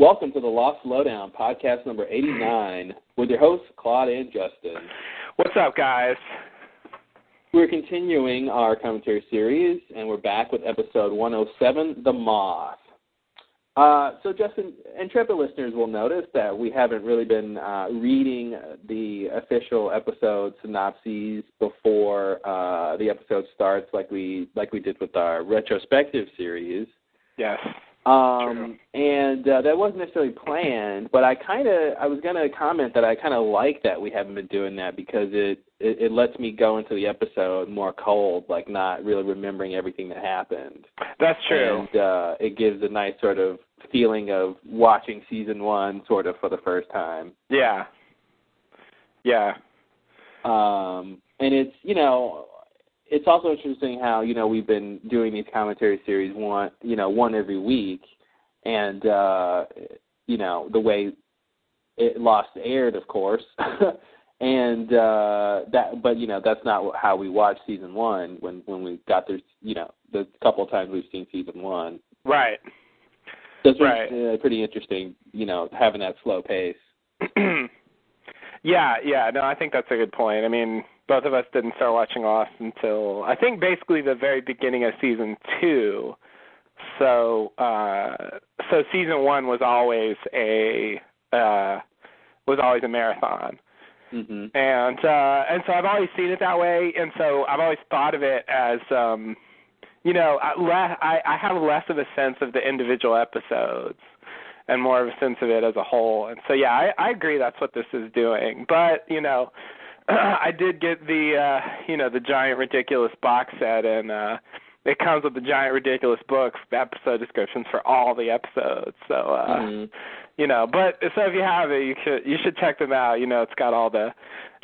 Welcome to the Lost Lowdown, podcast number 89, with your hosts, Claude and Justin. What's up, guys? We're continuing our commentary series, and we're back with episode 107, The Moth. Uh, so, Justin, intrepid listeners will notice that we haven't really been uh, reading the official episode synopses before uh, the episode starts, like we like we did with our retrospective series. Yes. Um, and uh, that wasn't necessarily planned, but I kind of I was gonna comment that I kind of like that we haven't been doing that because it, it it lets me go into the episode more cold, like not really remembering everything that happened. That's true. And uh, it gives a nice sort of feeling of watching season one sort of for the first time. Yeah. Yeah. Um, and it's you know it's also interesting how you know we've been doing these commentary series one you know one every week, and uh, you know the way it lost aired, of course. and uh that but you know that's not how we watched season one when when we got there you know the couple of times we've seen season one Right. it's Right. uh, pretty interesting you know having that slow pace yeah, yeah. No, I think that's a good point. I mean, both of us didn't start watching Lost until I think basically the very beginning of season two. So, uh so season one was always a uh was always a marathon. mhm and uh and so I've always seen it that way and so I've always thought of it as um you know I le- I I have less of a sense of the individual episodes and more of a sense of it as a whole and so yeah I I agree that's what this is doing but you know I did get the uh you know the giant ridiculous box set and uh it comes with the giant ridiculous books episode descriptions for all the episodes so uh Mhm. you know but so if you have it you should you should check them out you know it's got all the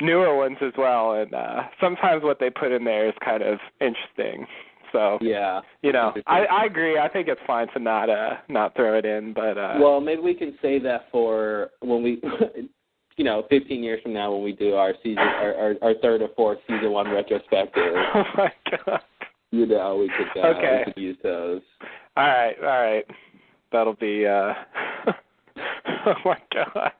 newer ones as well and uh sometimes what they put in there is kind of interesting so yeah you know i i agree i think it's fine to not uh not throw it in but uh Well, maybe we can save that for when we, you know, 15 years from now when we do our season, our, our, our third or fourth season one retrospective. oh my god You know, we could uh, Okay. we could use those. all right all right that'll be uh oh my god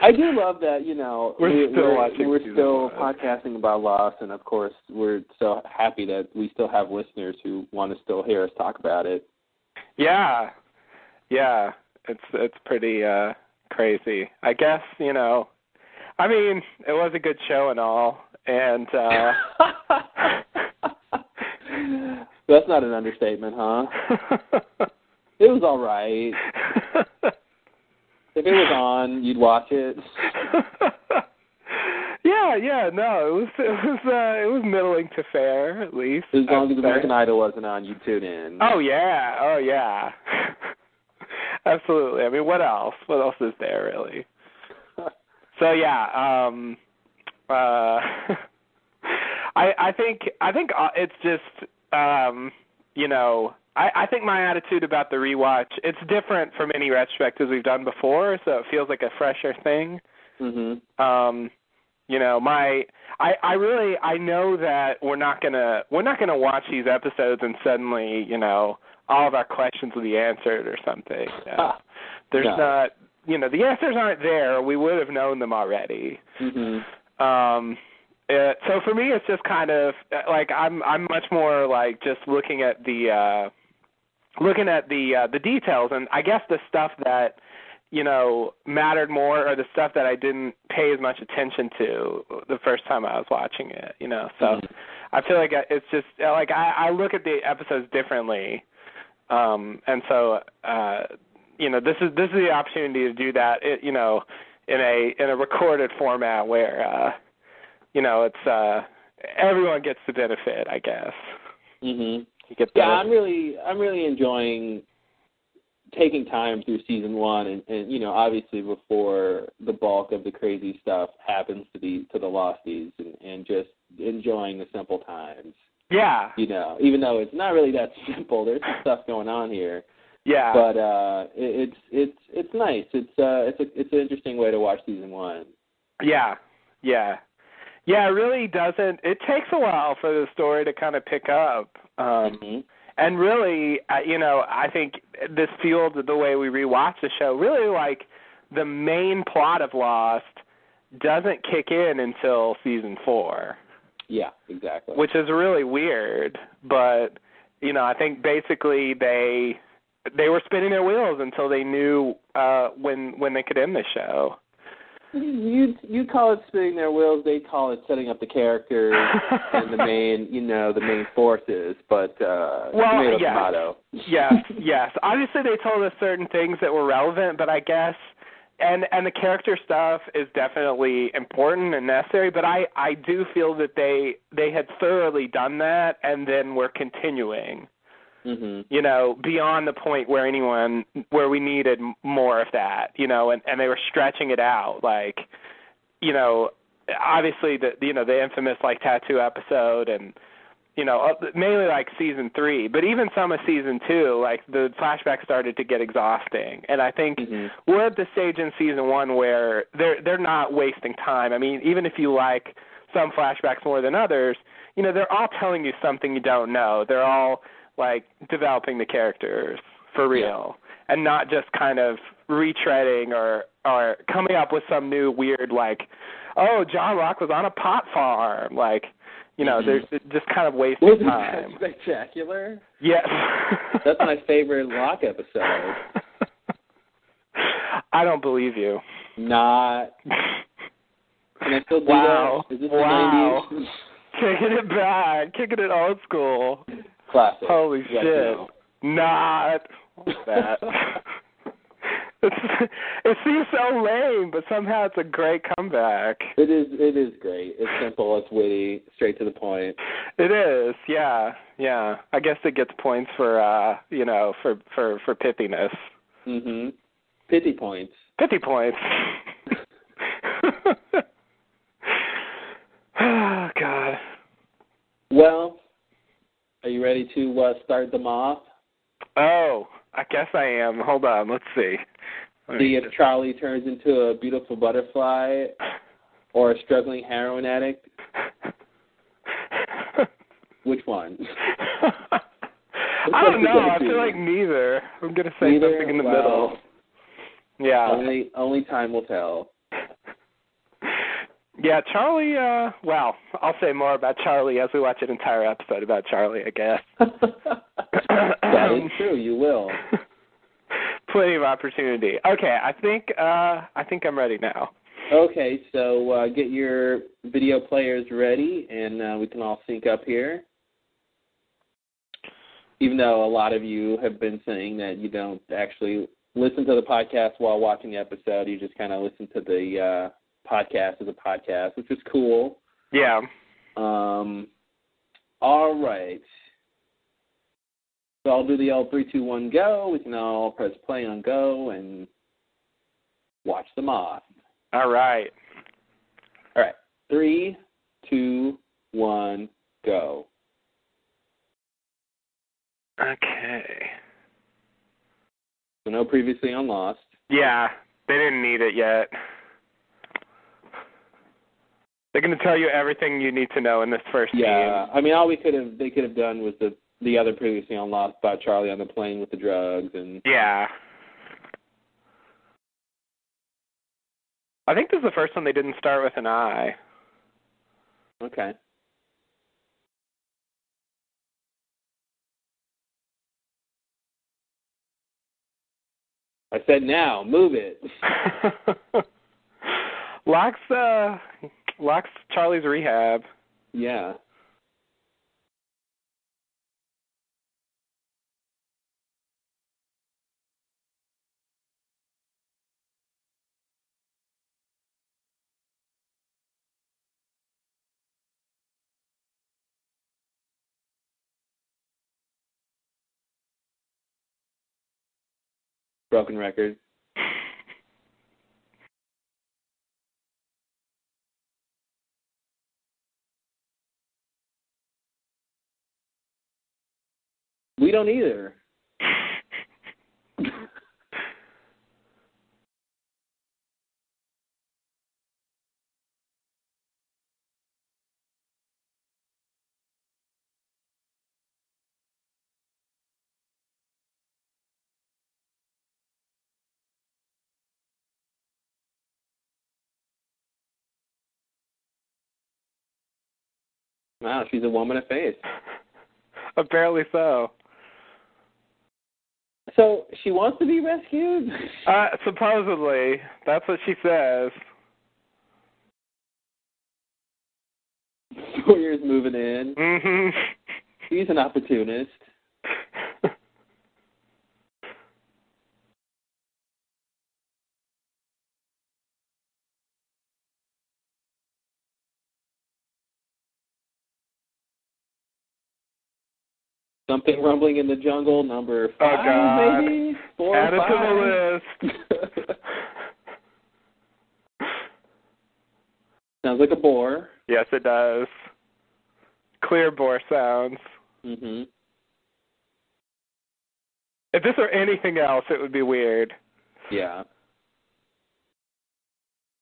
I do love that. You know, We're we, still we're, watching we're still podcasting about Lost, and of course, we're so happy that we still have listeners who want to still hear us talk about it. Yeah. Yeah. It's it's pretty uh crazy. I guess, you know I mean, it was a good show and all and uh That's not an understatement, huh? It was all right. If it was on, you'd watch it. yeah, yeah, no, it was it was uh it was middling to fair at least. As long as. American Idol wasn't on, you'd tune in. Oh yeah, oh yeah. Absolutely. I mean, what else? What else is there really? So yeah, um uh I I think I think uh, it's just um you know, I I think my attitude about the rewatch, it's different from any retrospectives we've done before, so it feels like a fresher thing Mhm. um you know my i i really i know that we're not going to we're not going to watch these episodes and suddenly you know all of our questions will be answered or something uh, there's No. not you know the answers aren't there we would have known them already Mhm. um uh, so for me it's just kind of uh, like i'm i'm much more like just looking at the uh looking at the uh the details and i guess the stuff that you know mattered more or the stuff that i didn't pay as much attention to the first time i was watching it you know so Mhm. i feel like it's just uh, like i i look at the episodes differently um and so uh you know this is this is the opportunity to do that it, you know in a in a recorded format where uh you know it's uh everyone gets the benefit i guess Mhm. Yeah, the I'm really I'm really enjoying taking time through season one and, and you know, obviously before the bulk of the crazy stuff happens to the to the losties and, and just enjoying the simple times. Yeah You know, even though it's not really that simple, there's stuff going on here. yeah But uh it, it's it's it's nice. It's uh it's a it's an interesting way to watch season one. Yeah, yeah, yeah. It really doesn't. It takes a while for the story to kind of pick up, um, Mhm. and really, uh, you know, I think this fueled the way we rewatch the show. Really, like the main plot of Lost doesn't kick in until season four. Yeah, exactly. Which is really weird, but you know, I think basically they they were spinning their wheels until they knew uh when when they could end the show. You you call it spinning their wheels. They call it setting up the characters and the main, you know, the main forces. But uh, well, tomato, yes, tomato. yes, yes. Obviously, they told us certain things that were relevant, but I guess and and the character stuff is definitely important and necessary. But I I do feel that they they had thoroughly done that, and then were continuing hmm you know, beyond the point where anyone where we needed more of that, you know, and and they were stretching it out like, you know, obviously the you know the infamous like tattoo episode and you know uh, mainly like season 3, but even some of season 2, like the flashbacks started to get exhausting. And I think hmm we're at the stage in season 1 where they're they're not wasting time. I mean, even if you like some flashbacks more than others, you know, they're all telling you something you don't know. They're all like developing the characters for real and not just kind of retreading or or coming up with some new weird like oh John Locke was on a pot farm like you know Mhm. they're just kind of wasting Wasn't time that spectacular? yes That's my favorite Locke episode. I don't believe you Not. Can I still do Wow. that? Is this Wow. the 90s? kicking it back kicking it old school Classic. Holy Yes, shit. no. Not What's that. it's it seems so lame, but somehow it's a great comeback. It is. It is great. It's simple. It's witty. Straight to the point. It is, yeah, yeah. I guess it gets points for uh, you know, for for for pithiness. hmm Pithy points. Pithy points. oh God. Well, are you ready to uh, start them off? Oh, I guess I am. Hold on, let's see. Let See if Charlie turns into a beautiful butterfly or a struggling heroin addict. Which one? I don't know. I feel like neither. I'm gonna say Neither? something in the Wow. middle. Yeah. Only only time will tell. Yeah, Charlie, uh well, I'll say more about Charlie as we watch an entire episode about Charlie, I guess. that is true. You will. Plenty of opportunity. Okay, I think uh I think I'm ready now. Okay, so uh, get your video players ready, and uh, we can all sync up here. Even though a lot of you have been saying that you don't actually listen to the podcast while watching the episode, you just kind of listen to the uh, podcast as a podcast, which is cool. Yeah. Um, all right. So I'll do the old three, two, one, go. We can all press play on go and watch them off. All right. All right. Three, two, one, go. Okay. So no previously on Lost. Yeah, they didn't need it yet. They're going to tell you everything you need to know in this first Yeah. scene. I mean, all we could have they could have done was the the other previously on Lost about Charlie on the plane with the drugs and Yeah. I think this is the first one they didn't start with an I. okay. I said now, move it. Locke's uh Locke's Charlie's rehab. Yeah. Broken record. We don't either. Wow, she's a woman of faith. Apparently so. So she wants to be rescued. Uh, supposedly, that's what she says. Sawyer's moving in. Mhm. He's an opportunist. Something rumbling in the jungle, number Oh, five, God. maybe four Add it or to five. the list. Sounds like a boar. yes, it does. Clear bore sounds. hmm If this were anything else, it would be weird. Yeah.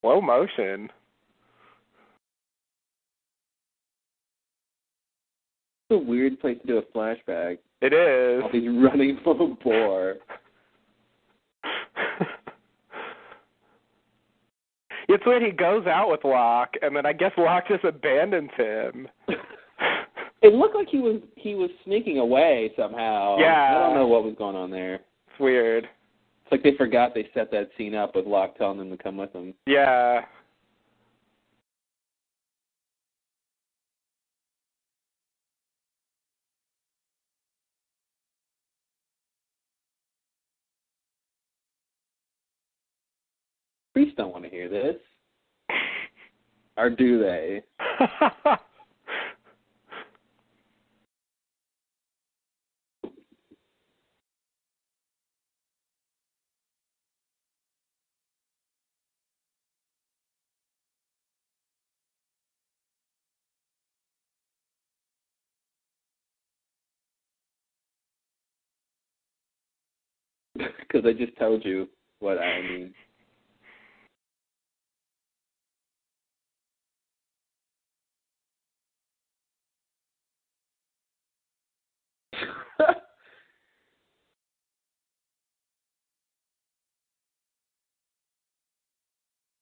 Slow motion. A weird place to do a flashback. It is. He's running from a boar. it's when he goes out with Locke, and then I guess Locke just abandons him. It looked like he was he was sneaking away somehow. Yeah. I don't know what was going on there. It's weird. It's like they forgot they set that scene up with Locke telling them to come with him. Yeah. Priests don't want to hear this. Or do they? Because I just told you what I mean.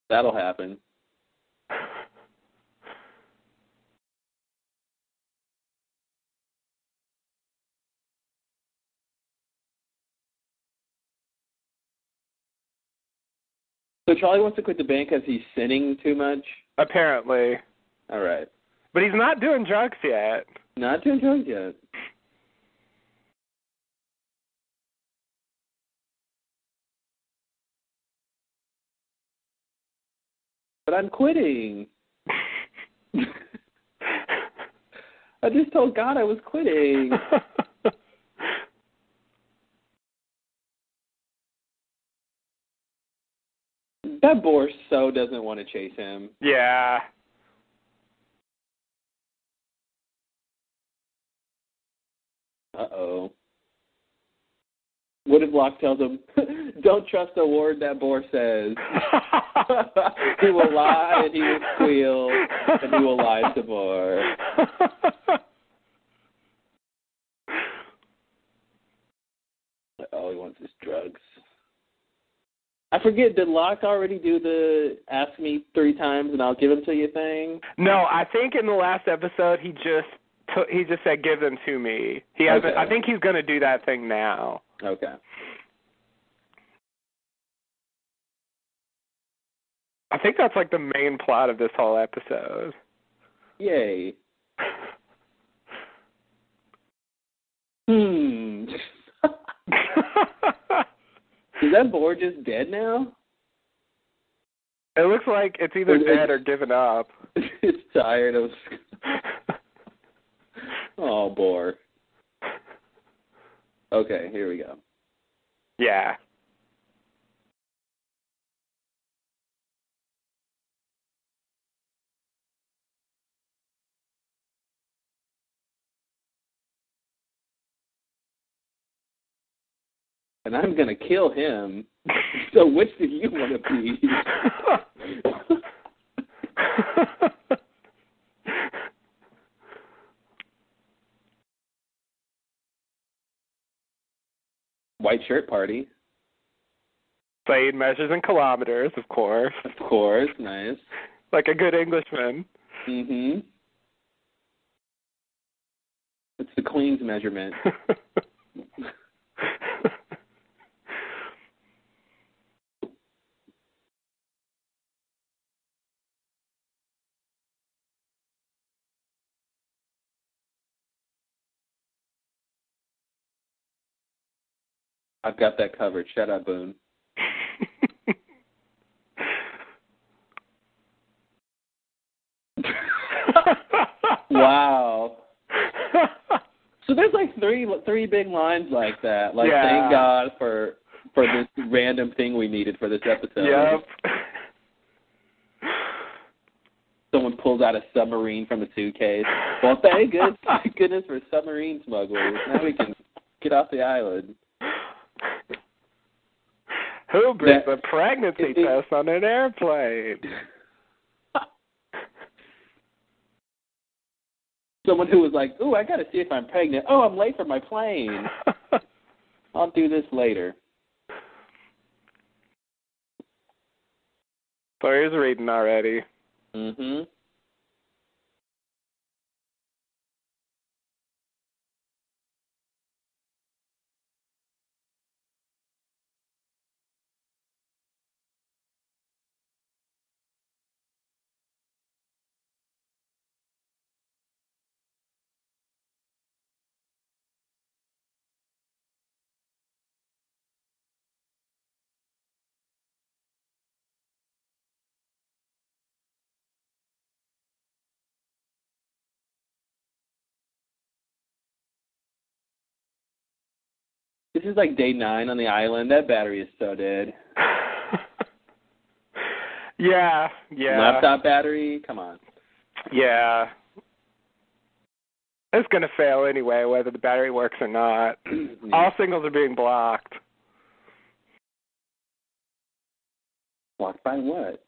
That'll happen. So Charlie wants to quit the band because he's sinning too much. Apparently. All right, But he's not doing drugs yet. not doing drugs yet. But I'm quitting. I just told God I was quitting. that boar so doesn't want to chase him. yeah. Uh oh. What if Locke tells him, "Don't trust a word that boar says. he will lie and he will squeal and he will lie some more." All he wants is drugs. I forget. Did Locke already do the "ask me three times and I'll give them to you" thing? No, I think in the last episode he just took, he just said give them to me. He hasn't. Okay. I think he's going to do that thing now. Okay. I think that's like the main plot of this whole episode. Yay. Hmm. Is that boar just dead now? it looks like it's either Or- dead or given up. it's tired of. Oh, boar. Okay, here we go. Yeah. And I'm gonna kill him. So which do you want to be? white shirt party. Played measures in kilometers, of course. Of course, nice. Like a good Englishman. Mhm. It's the Queen's measurement. I've got that covered. Shut up, Boone. wow. So there's like three three big lines like that. Like Yeah. thank God for for this random thing we needed for this episode. yep. Someone pulls out a submarine from a suitcase. Well, thank goodness, thank goodness for submarine smugglers. Now we can get off the island. Who brings That- a pregnancy it- test on an airplane? Someone who was like, "Ooh, I got to see if I'm pregnant. Oh, I'm late for my plane. I'll do this later." Sawyer's reading already. Mhm. This is like day nine on the island. That battery is so dead. yeah, yeah. Laptop battery. Come on. Yeah. It's gonna fail anyway, whether the battery works or not. All signals are being blocked. Blocked by what?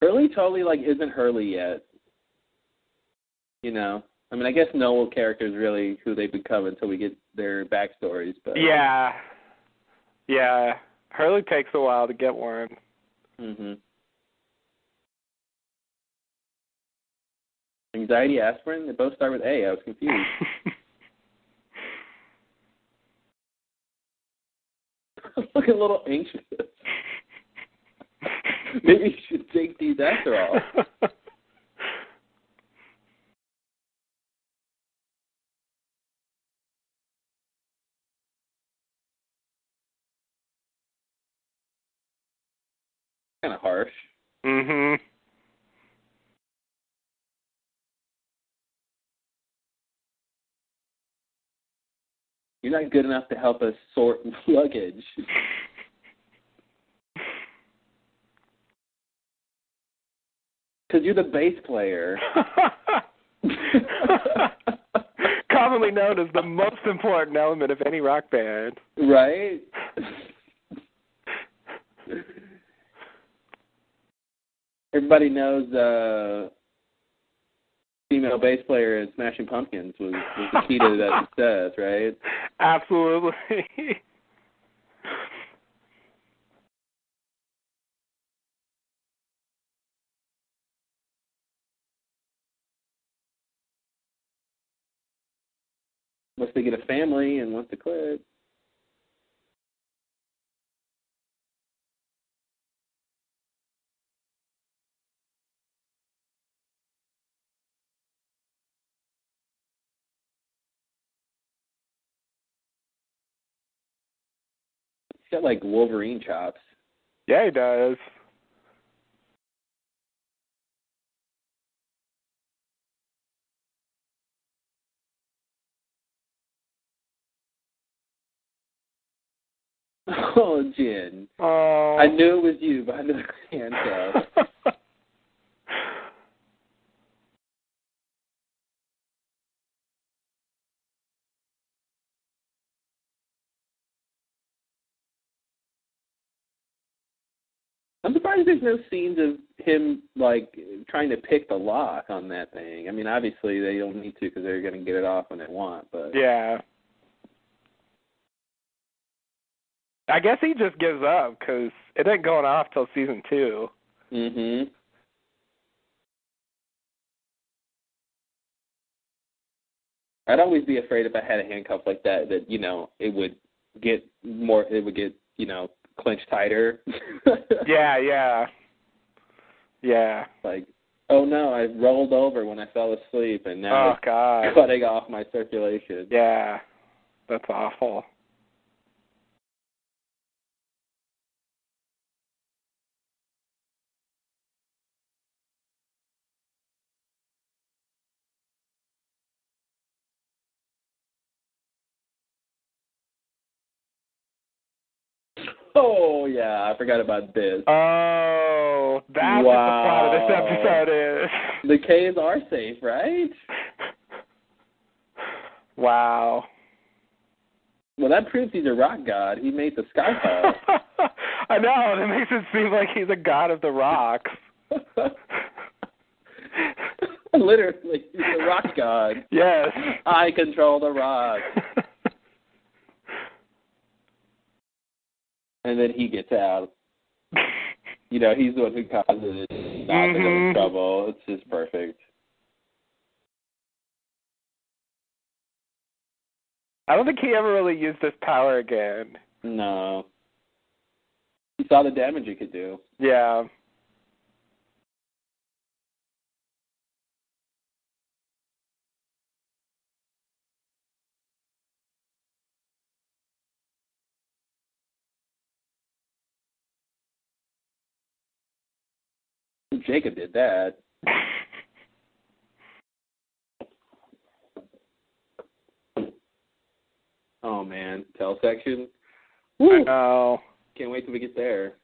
Hurley totally like isn't Hurley yet. You know, I mean, I guess no characters really who they become until we get their backstories. But Yeah. Yeah. Hurley takes a while to get one. hmm Anxiety, aspirin. They both start with A. I was confused. Looking a little anxious. Maybe you should take these after all. Kind of harsh. mhm. You're not good enough to help us sort luggage. Because you're the bass player. Commonly known as the most important element of any rock band. right? Everybody knows uh female bass player in Smashing Pumpkins was, was the key to that success, right? Absolutely. Once they get a family and wants to quit. He's got like Wolverine chops. yeah, he does. Oh, Jin. Oh. I knew it was you behind the handcuff. I'm surprised there's no scenes of him like trying to pick the lock on that thing. I mean, obviously they don't need to because they're going to get it off when they want. But Yeah. I guess he just gives up because it ain't going off till season two. Mhm. I'd always be afraid if I had a handcuff like that that you know it would get more. It would get you know clenched tighter. Yeah, yeah, yeah. like, oh no, I rolled over when I fell asleep, and now Oh God. cutting off my circulation. Yeah, that's awful. Oh yeah, I forgot about this. Oh, that's what the plot of this episode is. The caves are safe, right? wow. Well, that proves he's a rock god. He made the sky fall. I know. That makes it seem like he's a god of the rocks. Literally, he's a rock god. yes. I control the rock. And then he gets out. You know, he's the one who causes it, not to go mm-hmm. trouble. It's just perfect. I don't think he ever really used this power again. No. He saw the damage he could do. Yeah. Jacob did that. Oh man, tail section. I know. Can't wait till we get there.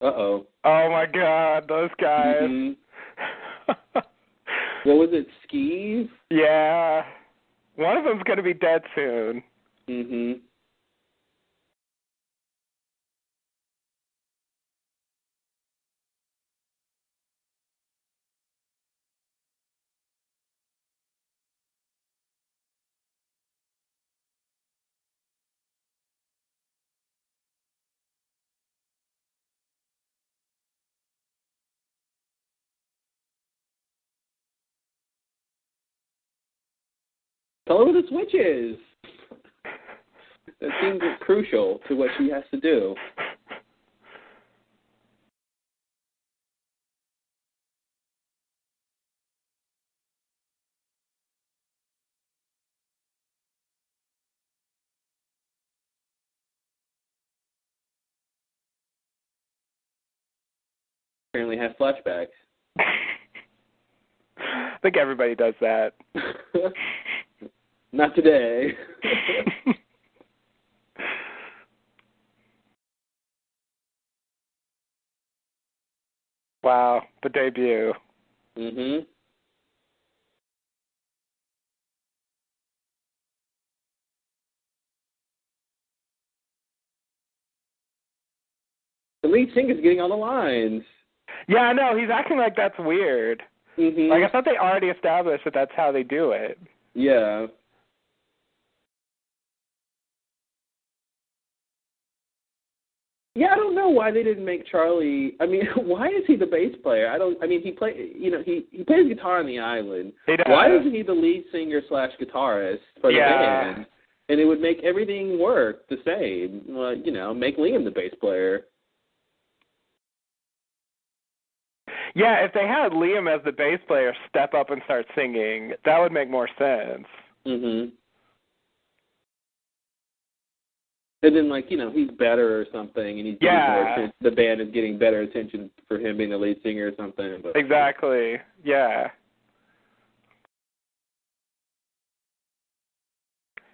Uh oh. Oh my god, those guys. Mhm. What was it? Skis? yeah. One of them's going to be dead soon. Mhm. Tell her what the switch is. That seems crucial to what she has to do. Apparently have flashbacks. I think everybody does that. Not today. wow, the debut. mhm. The lead singer's getting on the lines. Yeah, I know. He's acting like that's weird. Mhm. Like I thought they already established that that's how they do it. Yeah. Yeah, I don't know why they didn't make Charlie. I mean, why is he the bass player? I don't. I mean, he play. You know, he he plays guitar on the island. He does. Why isn't he the lead singer slash guitarist for the Yeah. band? And it would make everything work the same. Well, you know, make Liam the bass player. Yeah, if they had Liam as the bass player step up and start singing, that would make more sense. Mhm. And then, like you know, he's better or something, and he's yeah. the band is getting better attention for him being the lead singer or something. But, exactly. Yeah.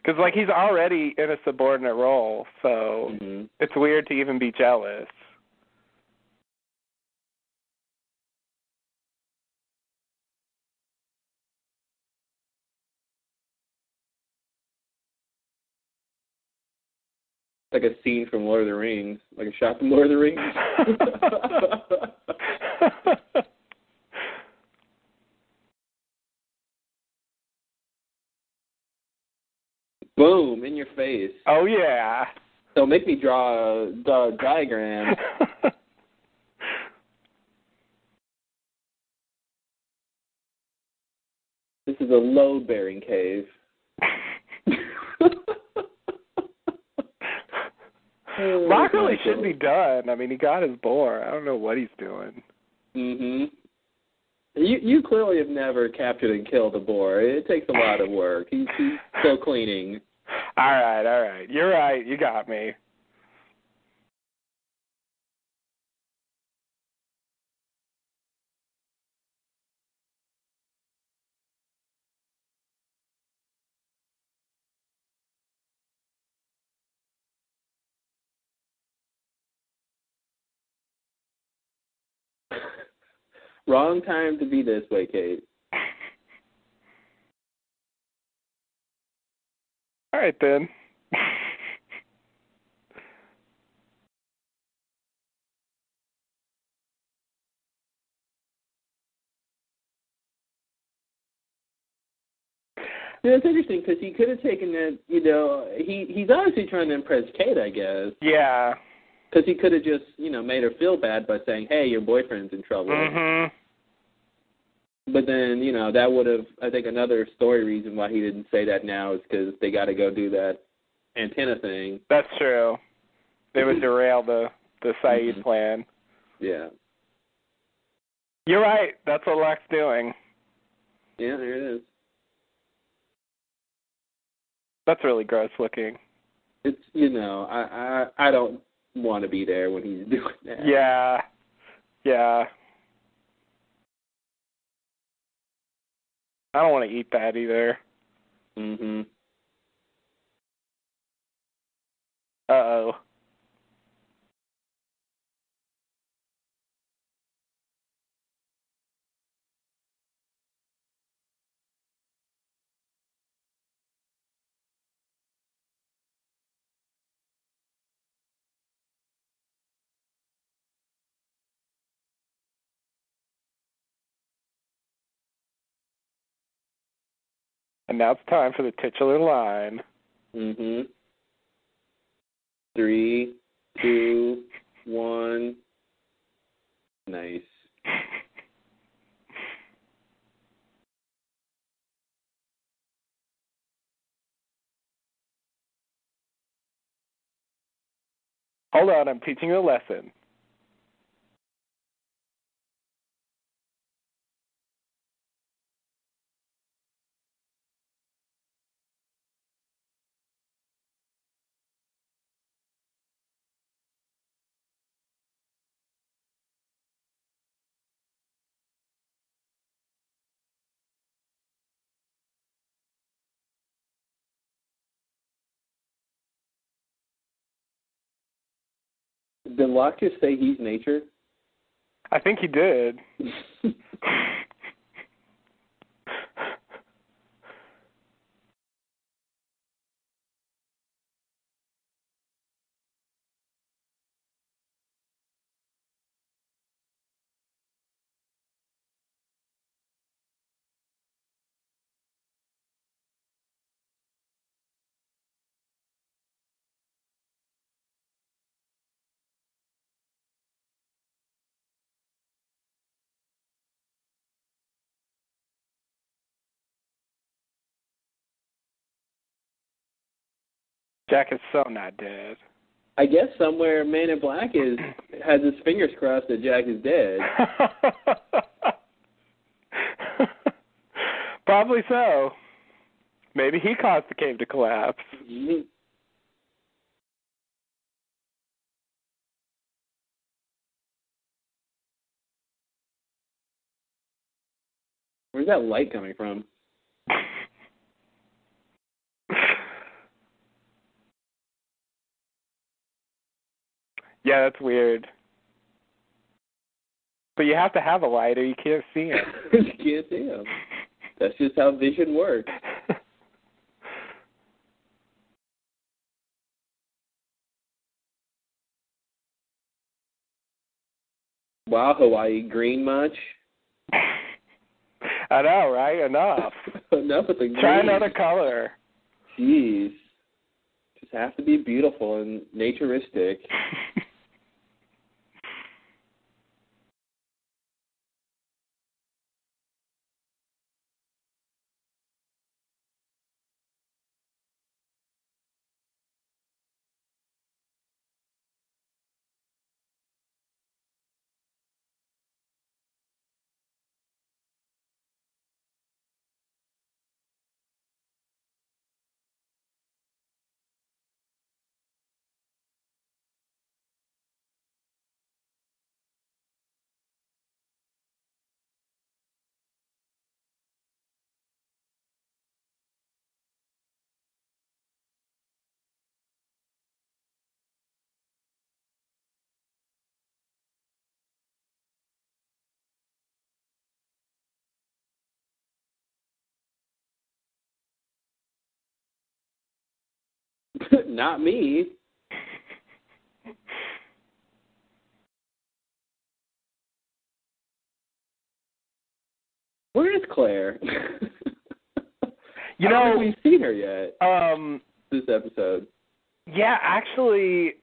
Because like he's already in a subordinate role, so mm-hmm. it's weird to even be jealous. Like a scene from Lord of the Rings, like a shot from Lord of the Rings. Boom in your face. oh yeah. So make me draw a, draw a diagram. This is a load bearing cave. Locke really should be done. I mean, he got his boar. I don't know what he's doing. Mhm. You you clearly have never captured and killed a boar. It takes a lot of work. He's, he's still cleaning. All right, all right. You're right. You got me. Wrong time to be this way, Kate. All right then. You know, it's interesting because he could have taken it. You know, he he's obviously trying to impress Kate, I guess, Yeah. Because he could have just you know made her feel bad by saying, "Hey, your boyfriend's in trouble." Mhm. But then you know that would have. I think another story reason why he didn't say that now is because they got to go do that antenna thing. That's true. They would derail the the Sayid Mhm. plan. Yeah. You're right. That's what Locke's doing. Yeah, there it is. That's really gross looking. It's you know I I I don't want to be there when he's doing that. Yeah. Yeah. I don't want to eat that either. Mhm. Uh oh. And now it's time for the titular line. Mhm. Three, two, one. Nice. Hold on, I'm teaching you a lesson. Did Locke just say he's nature? I think he did. Jack is so not dead. I guess somewhere Man in Black is has his fingers crossed that Jack is dead. Probably so. Maybe he caused the cave to collapse. Mhm. Where's that light coming from? Yeah, that's weird. But you have to have a light or you can't see him. you can't see him. That's just how vision works. Wow, Hawaii green much? I know, right? Enough. Enough with the green. Try another color. Jeez. Just have to be beautiful and naturistic. Not me. Where is Claire? You know, we've seen her yet um this episode. yeah, actually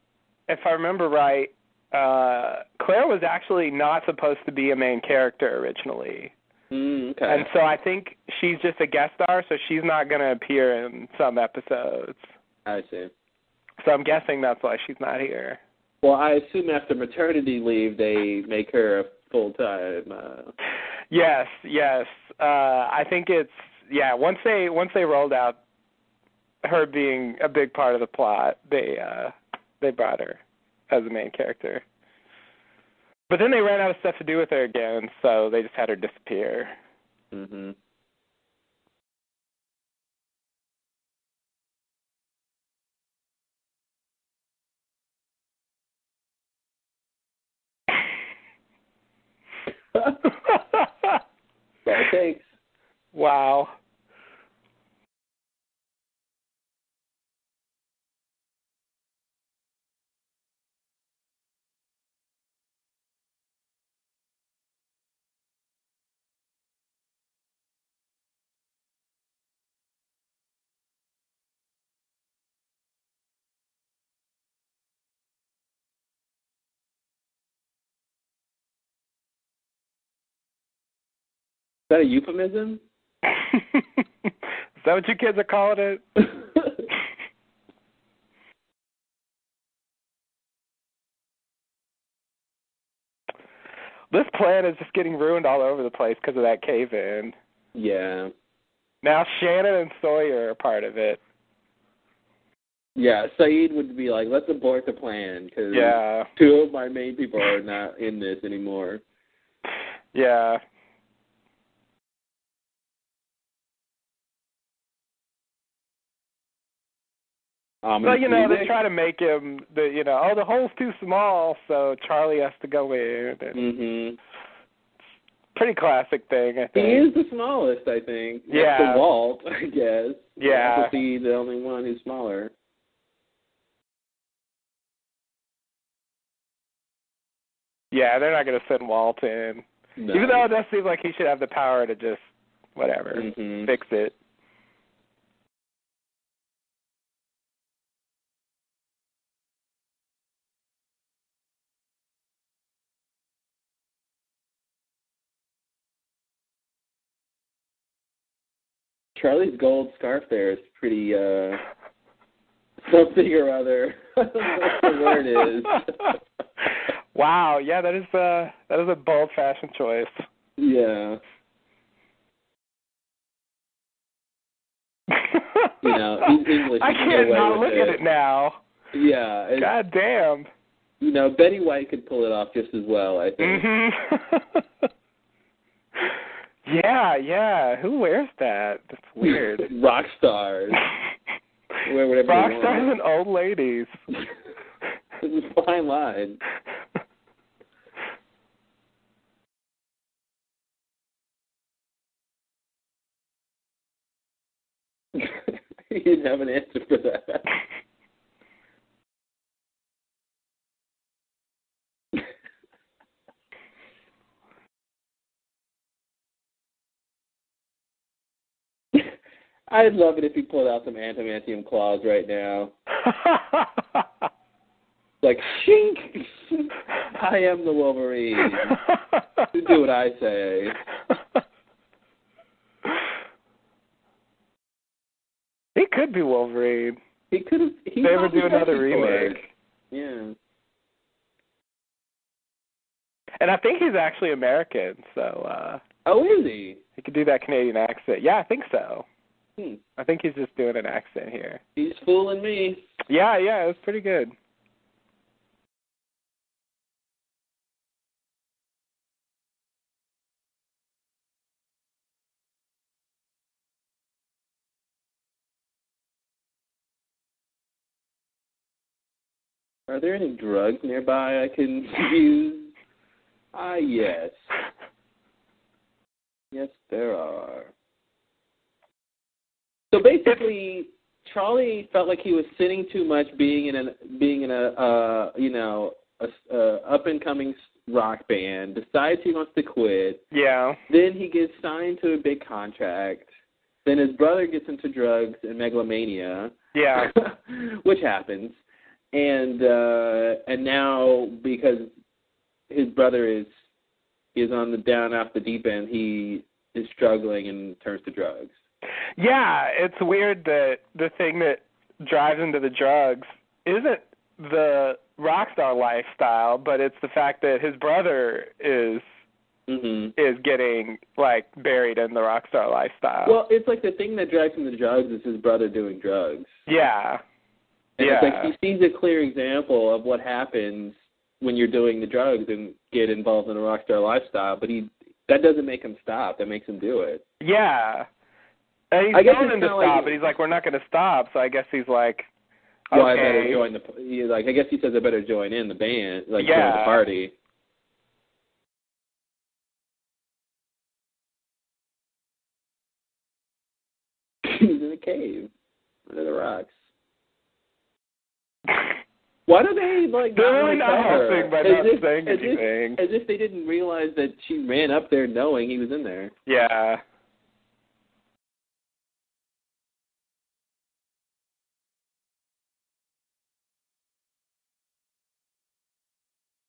if I remember right, uh Claire was actually not supposed to be a main character originally. Mm, okay. And so I think she's just a guest star, so she's not going to appear in some episodes. I see. So I'm guessing that's why she's not here. Well, I assume after maternity leave they make her a full time. Uh, Yes, yes. Uh I think it's yeah, once they once they rolled out her being a big part of the plot, they uh they brought her as the main character. But then they ran out of stuff to do with her again, so they just had her disappear. hmm That's all it takes. wow. That a euphemism? Is that what you kids are calling it? This plan is just getting ruined all over the place because of that cave in. yeah. Now Shannon and Sawyer are part of it. Yeah, Sayid would be like, let's abort the plan because Yeah. two of my main people are not in this anymore. Yeah. Um, But you know, they try to make him the you know, oh the hole's too small, so Charlie has to go in. And hmm Pretty classic thing, I think. He is the smallest, I think. Yeah. the Walt, I guess. Yeah. Would be the only one who's smaller. Yeah, they're not gonna send Walt in. No. Even though it does seem like he should have the power to just whatever. Mhm. Fix it. Charlie's gold scarf there is pretty uh something or other. I don't know what the word is. wow, yeah, that is uh that is a bold fashion choice. yeah. You know, English, I can't not look at it. it now. Yeah. God damn. you know, Betty White could pull it off just as well, I think. Mhm. Yeah, yeah. Who wears that? That's weird. Rock stars. Wear whatever Rock stars and old ladies. it's a fine line. he didn't have an answer for that. I'd love it if he pulled out some adamantium claws right now. like, shink! I am the Wolverine. Do what I say. he could be Wolverine. He could have. He They ever do another tested for it. remake. Yeah. And I think he's actually American, so uh Oh, is he? he could do that Canadian accent. Yeah, I think so. Hmm. I think he's just doing an accent here. He's fooling me. Yeah, yeah, it was pretty good. Are there any drugs nearby I can use? Ah, yes. Yes, there are. So basically, Charlie felt like he was sinning too much, being in a being in a uh, you know a, a up and coming rock band. Decides he wants to quit. Yeah. Then he gets signed to a big contract. Then his brother gets into drugs and megalomania. Yeah. which happens. And uh and now because his brother is is on the down off the deep end, he is struggling and turns to drugs. Yeah, it's weird that the thing that drives him to the drugs isn't the rock star lifestyle, but it's the fact that his brother is Mhm. is getting like buried in the rock star lifestyle. Well, it's like the thing that drives him to drugs is his brother doing drugs. yeah. And yeah. it's like he sees a clear example of what happens when you're doing the drugs and get involved in a rock star lifestyle, but he that doesn't make him stop. That makes him do it. Yeah. And he's I guess telling him to stop, like- but he's like, "We're not going to stop." So I guess he's like, Well, I better "Okay." join the. He, like, I guess he says I better join in the band, like join the party. He's in a cave under the rocks. Why do they like? They're really not helping by not if- saying as if- anything. as if they didn't realize that she ran up there knowing he was in there. yeah.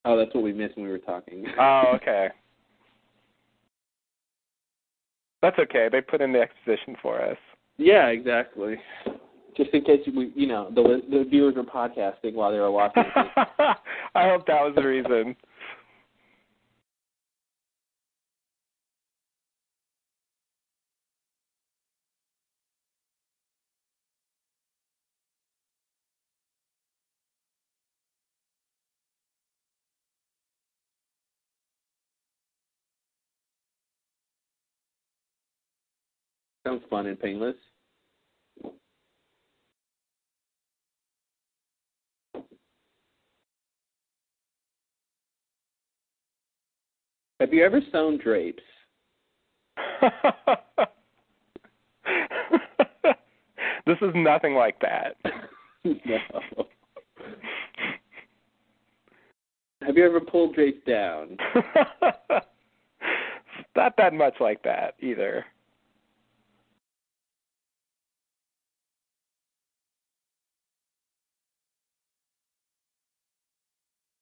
Oh, that's what we missed when we were talking. Oh, okay. That's okay. They put in the exposition for us. yeah, exactly. Just in case we, you know, the the viewers were podcasting while they were watching. I hope that was the reason. Sounds fun and painless. Have you ever sewn drapes? this is nothing like that. no. Have you ever pulled drapes down? Not that much like that either.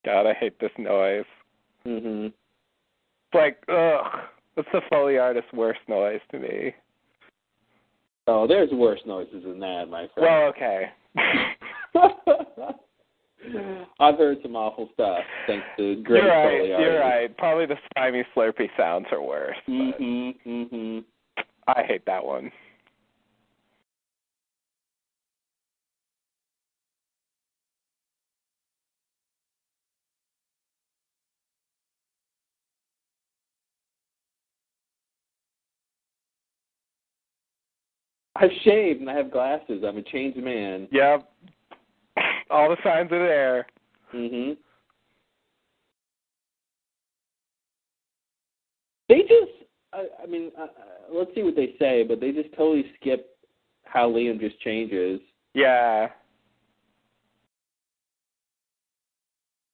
God, I hate this noise. Mhm. It's like, ugh. It's the Foley artist's worst noise to me. Oh, there's worse noises than that, my friend. Well, okay. I've heard some awful stuff thanks to great you're right. You're right. Probably the slimy slurpy sounds are worse. but Mhm. Mhm. I hate that one. I've shaved and I have glasses. I'm a changed man. Yep. All the signs are there. Mhm. They just, I, I mean, uh, uh, let's see what they say, but they just totally skip how Liam just changes. Yeah.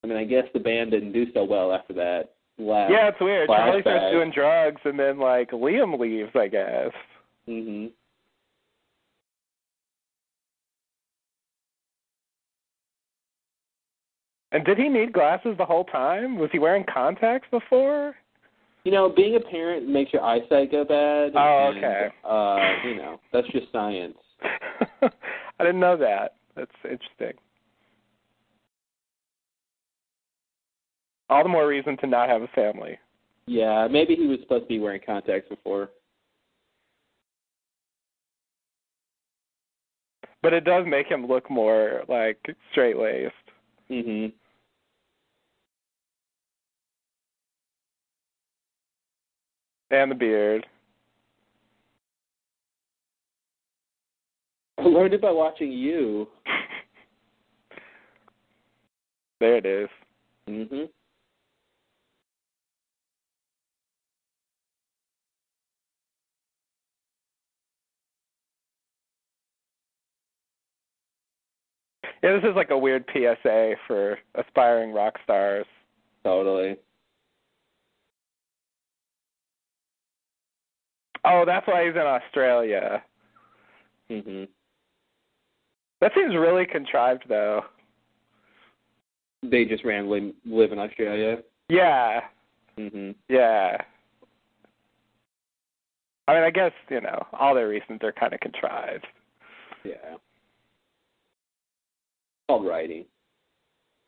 I mean, I guess the band didn't do so well after that last. Yeah, it's weird. Charlie starts doing drugs, and then like Liam leaves, I guess. Mhm. And did he need glasses the whole time? Was he wearing contacts before? You know, being a parent makes your eyesight go bad. Oh, and, okay. Uh, you know, that's just science. I didn't know that. That's interesting. All the more reason to not have a family. Yeah, maybe he was supposed to be wearing contacts before. But it does make him look more like straight laced. Mhm. And the beard. I learned it by watching you. there it is. Mhm. Yeah, this is like a weird PSA for aspiring rock stars. Totally. Oh, that's why he's in Australia. Mhm. That seems really contrived though. They just randomly live in Australia. Yeah. Mhm. Yeah. I mean, I guess, you know, all their reasons are kind of contrived. Yeah. Called writing.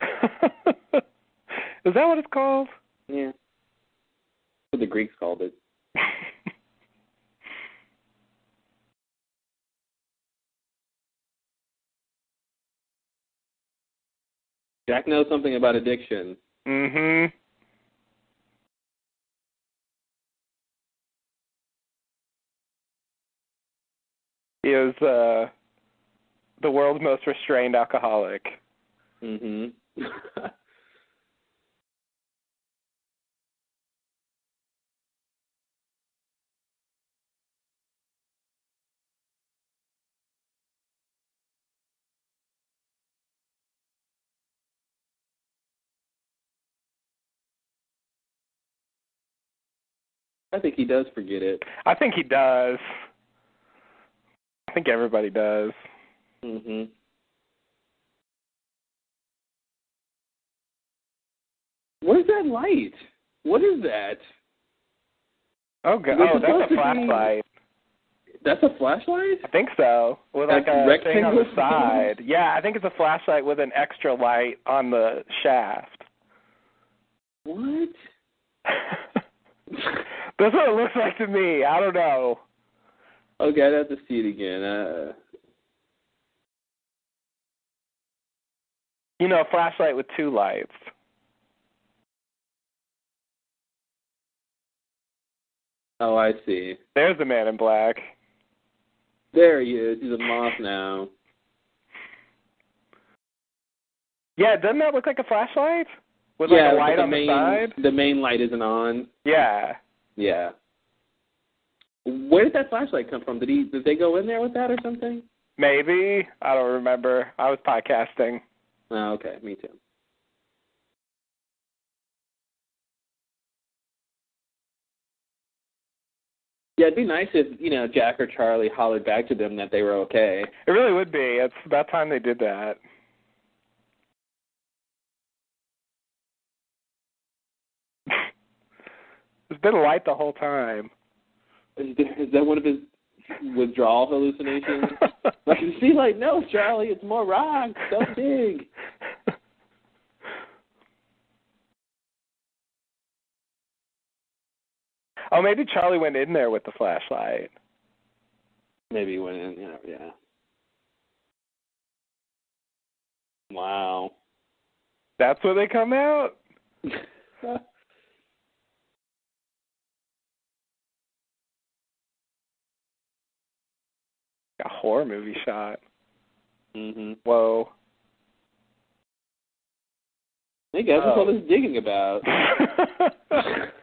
Is that what it's called? Yeah. What the Greeks called it. Jack knows something about addiction. mhm. He is uh the world's most restrained alcoholic. Mhm. I think he does forget it. I think he does. I think everybody does. Mhm. What is that light? What is that? Oh god, oh, that's a to be- flashlight. That's a flashlight? I think so. With like a thing on the side. Yeah, I think it's a flashlight with an extra light on the shaft. What? That's what it looks like to me. I don't know. Okay, I'd have to see it again. Uh, You know, a flashlight with two lights. oh, I see. There's the man in black. There he is. He's a moth now. Yeah, doesn't that look like a flashlight? With yeah, like a light the on main, the side? The main light isn't on. Yeah. Yeah. Where did that flashlight come from? Did he? Did they go in there with that or something? Maybe. I don't remember. I was podcasting. Oh, okay. Me too. Yeah, it'd be nice if you know Jack or Charlie hollered back to them that they were okay. It really would be. It's about time they did that. There's been light the whole time. Is, there, is that one of his withdrawal hallucinations? like, you see, like, no, Charlie, it's more rock, so big. oh, maybe Charlie went in there with the flashlight. Maybe he went in. Know, yeah. Wow. That's where they come out? A horror movie shot. mhm. Whoa. Hey guys, what's all Oh. this digging about?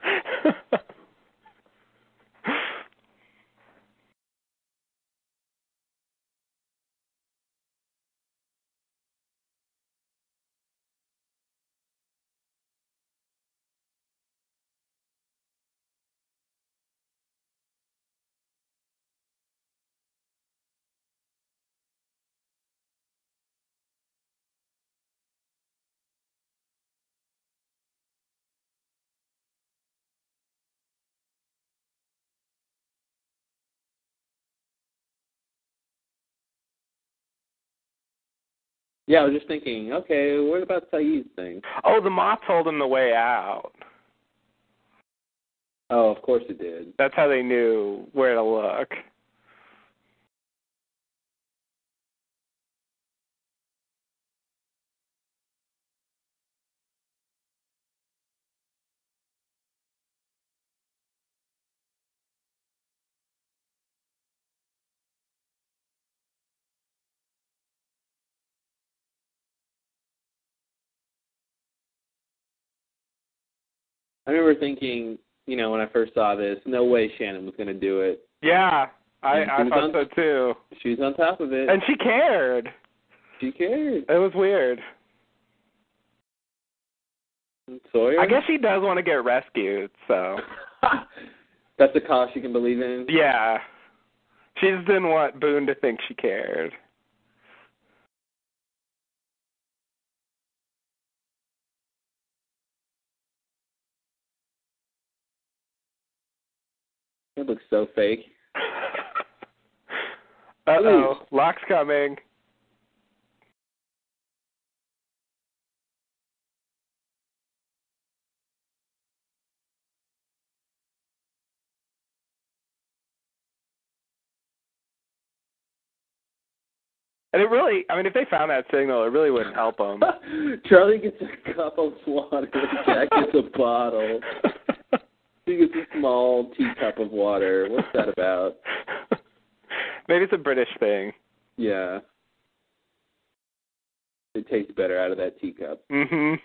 Yeah, I was just thinking, okay, what about Sayid's thing? oh, the moth told him the way out. Oh, of course it did. That's how they knew where to look. I remember thinking, you know, when I first saw this, no way Shannon was going to do it. Yeah, I I thought on- so too. She was on top of it. And she cared. she cared. It was weird. Sawyer. I guess she does want to get rescued, so that's a cause she can believe in. yeah. She just didn't want Boone to think she cared. It looks so fake. Uh oh, Locke's coming. And it really, I mean, if they found that signal, it really wouldn't help them. Charlie gets a cup of water. Jack gets a bottle. He gets a small teacup of water. What's that about? Maybe it's a British thing. Yeah. It tastes better out of that teacup. Mm Mhm.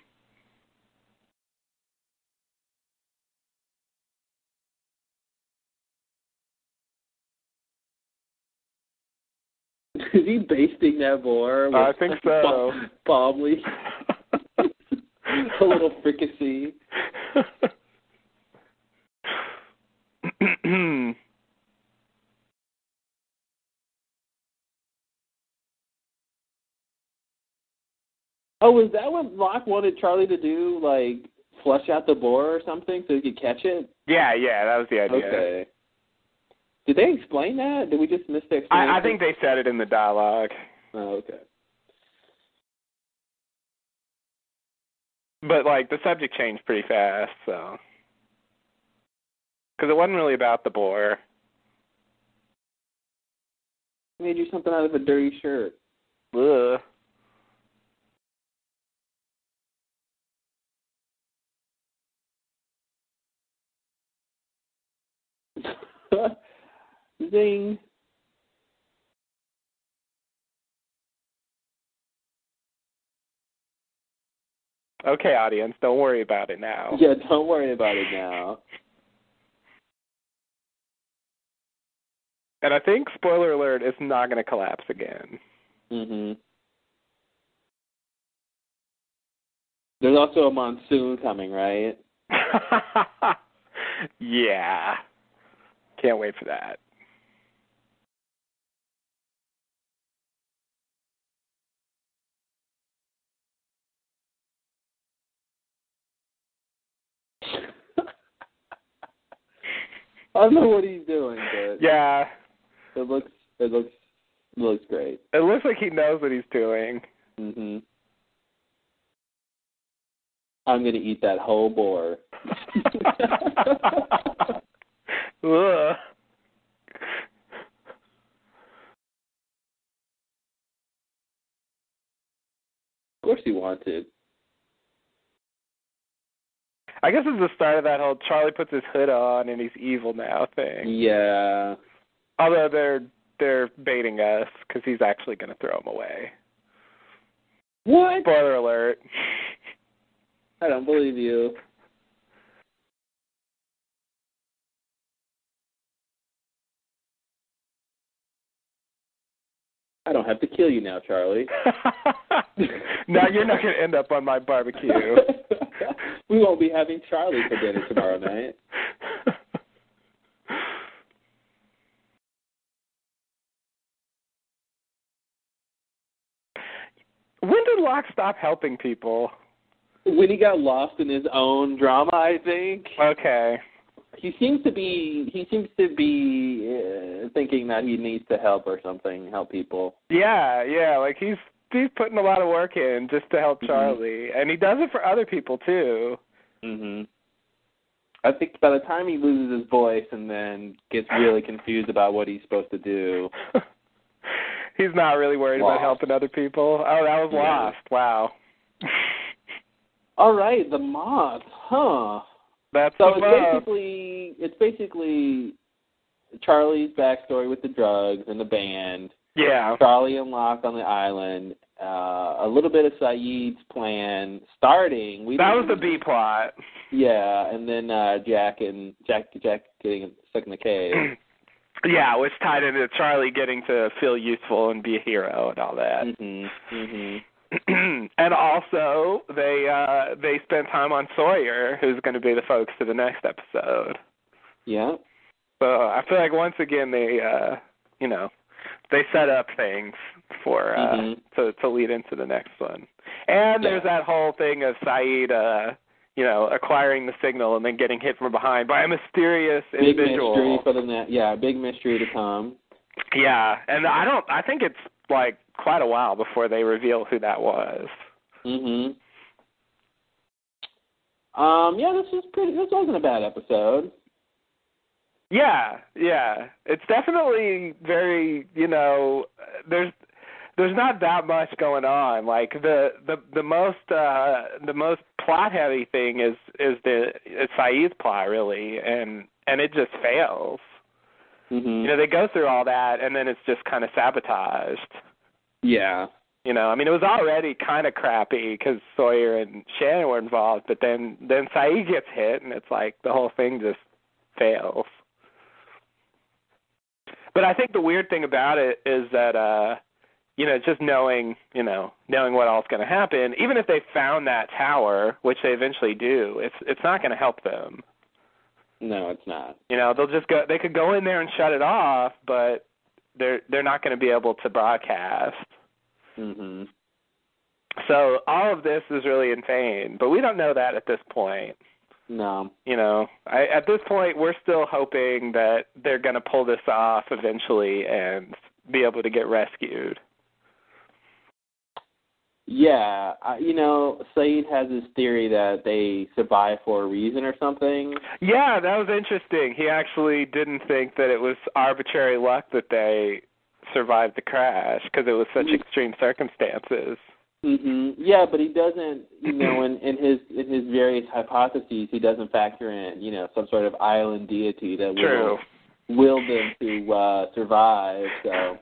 Is he basting that boar? With I think so. Palm leaf? a little fricassee. Oh, was that what Locke wanted Charlie to do? Like flush out the boar or something so he could catch it? yeah, yeah, that was the idea. Okay. Did they explain that? Did we just miss the explanation? I, I think they said it in the dialogue, Oh, okay. but like the subject changed pretty fast, so because it wasn't really about the boar. Made you something out of a dirty shirt. Ugh. Zing. Okay, audience, don't worry about it now. Yeah, don't worry about it now. And I think spoiler alert is not going to collapse again. Mhm. There's also a monsoon coming, right? yeah. Can't wait for that. I don't know what he's doing, but Yeah. It looks it looks it looks great. It looks like he knows what he's doing. Mhm. I'm gonna eat that whole boar. Ugh. Of course he wanted. I guess it's the start of that whole Charlie puts his hood on and he's evil now thing. Yeah. Although they're they're baiting us because he's actually going to throw him away. What? Spoiler alert. I don't believe you. I don't have to kill you now, Charlie. now you're not going to end up on my barbecue. we won't be having Charlie for dinner tomorrow night. When did Locke stop helping people? When he got lost in his own drama, I think. Okay. He seems to be he seems to be uh, thinking that he needs to help or something, help people. Yeah, yeah, like he's he's putting a lot of work in just to help Mhm. Charlie, and he does it for other people too. Mhm. I think by the time he loses his voice and then gets really confused about what he's supposed to do. He's not really worried about helping other people. Oh, that was Yeah. lost. Wow. All right, the moth, huh? That's So it's moth. basically it's basically Charlie's backstory with the drugs and the band. Yeah. Charlie and Locke on the island. Uh, a little bit of Sayid's plan starting. We That was the B plot. Yeah, and then uh Jack and Jack Jack getting stuck in the cave. yeah, it was tied into Charlie getting to feel useful and be a hero and all that. mhm. Mhm. and also they uh they spent time on Sawyer, who's going to be the focus of the next episode. Yeah. So I feel like once again they uh you know they set up things for uh Mhm. to to lead into the next one. And there's that whole thing of Sayid uh you know acquiring the signal and then getting hit from behind by a mysterious Big individual. mystery for the net. Yeah, big mystery to come. Yeah, and I don't I think it's like quite a while before they reveal who that was. Mhm. Um. Yeah, this was pretty. This wasn't a bad episode. Yeah, yeah. It's definitely very, you know, there's there's not that much going on. Like the the the most uh the most plot heavy thing is is the is Sayid's plot really and and it just fails. Mhm. You know, they go through all that and then it's just kind of sabotaged. yeah. You know, I mean, it was already kind of crappy because Sawyer and Shannon were involved, but then then Sayid gets hit, and it's like the whole thing just fails. But I think the weird thing about it is that, uh, you know, just knowing, you know, knowing what all's going to happen, even if they found that tower, which they eventually do, it's it's not going to help them. No, it's not. You know, they'll just go. They could go in there and shut it off, but they're they're not going to be able to broadcast. Mhm. So all of this is really in vain, but we don't know that at this point. No. You know, I, at this point, we're still hoping that they're going to pull this off eventually and be able to get rescued. Yeah, I, you know, Sayid has this theory that they survive for a reason or something. Yeah, that was interesting. He actually didn't think that it was arbitrary luck that they survived the crash because it was such Mm. extreme circumstances. Mm-hmm. Yeah, but he doesn't, you know, in in his in his various hypotheses, he doesn't factor in, you know, some sort of island deity that True. will will them to uh survive. So,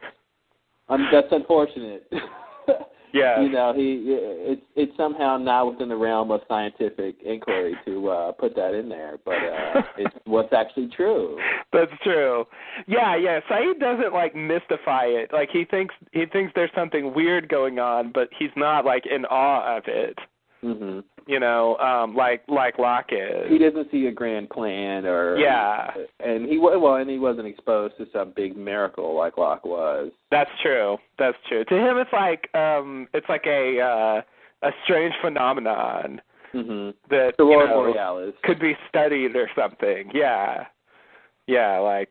um, that's unfortunate. Yeah. you know, he it's it's somehow not within the realm of scientific inquiry to uh put that in there, but uh it's what's actually true. That's true. Yeah, yeah. Sayid doesn't like mystify it. Like he thinks he thinks there's something weird going on, but he's not like in awe of it. Mhm. You know, um, like like Locke is. He doesn't see a grand plan or Yeah. and he well, and he wasn't exposed to some big miracle like Locke was. That's true. That's true. To him, it's like um, it's like a uh, a strange phenomenon Mhm. that The you know, Borealis. could be studied or something. Yeah, yeah. Like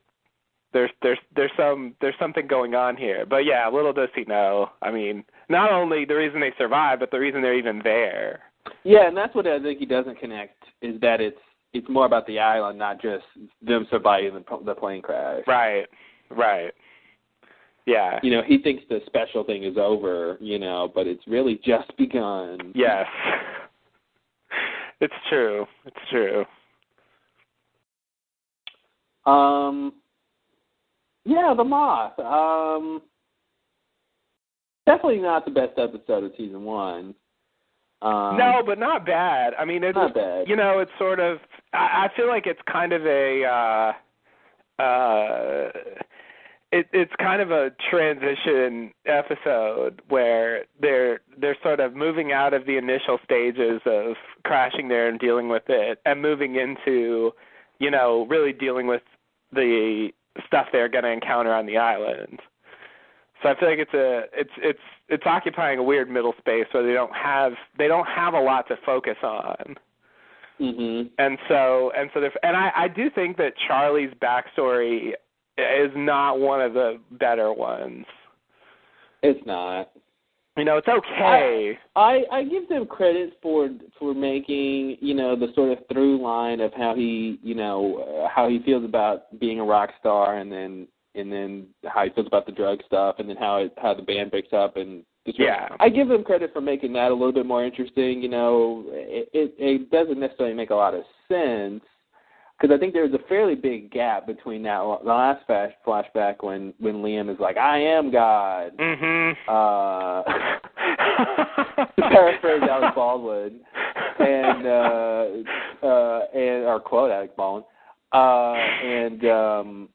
there's there's there's some there's something going on here. But yeah, little does he know. I mean, not only the reason they survive, but the reason they're even there. Yeah, and that's what I think he doesn't connect is that it's it's more about the island, not just them surviving the, the plane crash. Right. Right. Yeah. You know, he thinks the special thing is over, you know, but it's really just begun. Yes. It's true. It's true. Um Yeah, the moth. Um definitely not the best episode of season one. Um, no, but not bad. I mean, it's not bad. you know, it's sort of. I, I feel like it's kind of a. uh uh it, it's kind of a transition episode where they're they're sort of moving out of the initial stages of crashing there and dealing with it and moving into you know really dealing with the stuff they're going to encounter on the island so i feel like it's a it's it's it's occupying a weird middle space where they don't have they don't have a lot to focus on Mhm. and so and so they and I I do think that Charlie's backstory is not one of the better ones. It's not. You know, it's okay. I I give them credit for for making you know the sort of through line of how he you know uh, how he feels about being a rock star and then and then how he feels about the drug stuff and then how it, how the band picks up and just- Yeah. I give them credit for making that a little bit more interesting. You know, it it, it doesn't necessarily make a lot of sense because I think there's a fairly big gap between that the last flash, flashback when when Liam is like I am God. mhm. Uh, to paraphrase Alec Baldwin and uh uh and or quote Alec Baldwin. Uh and um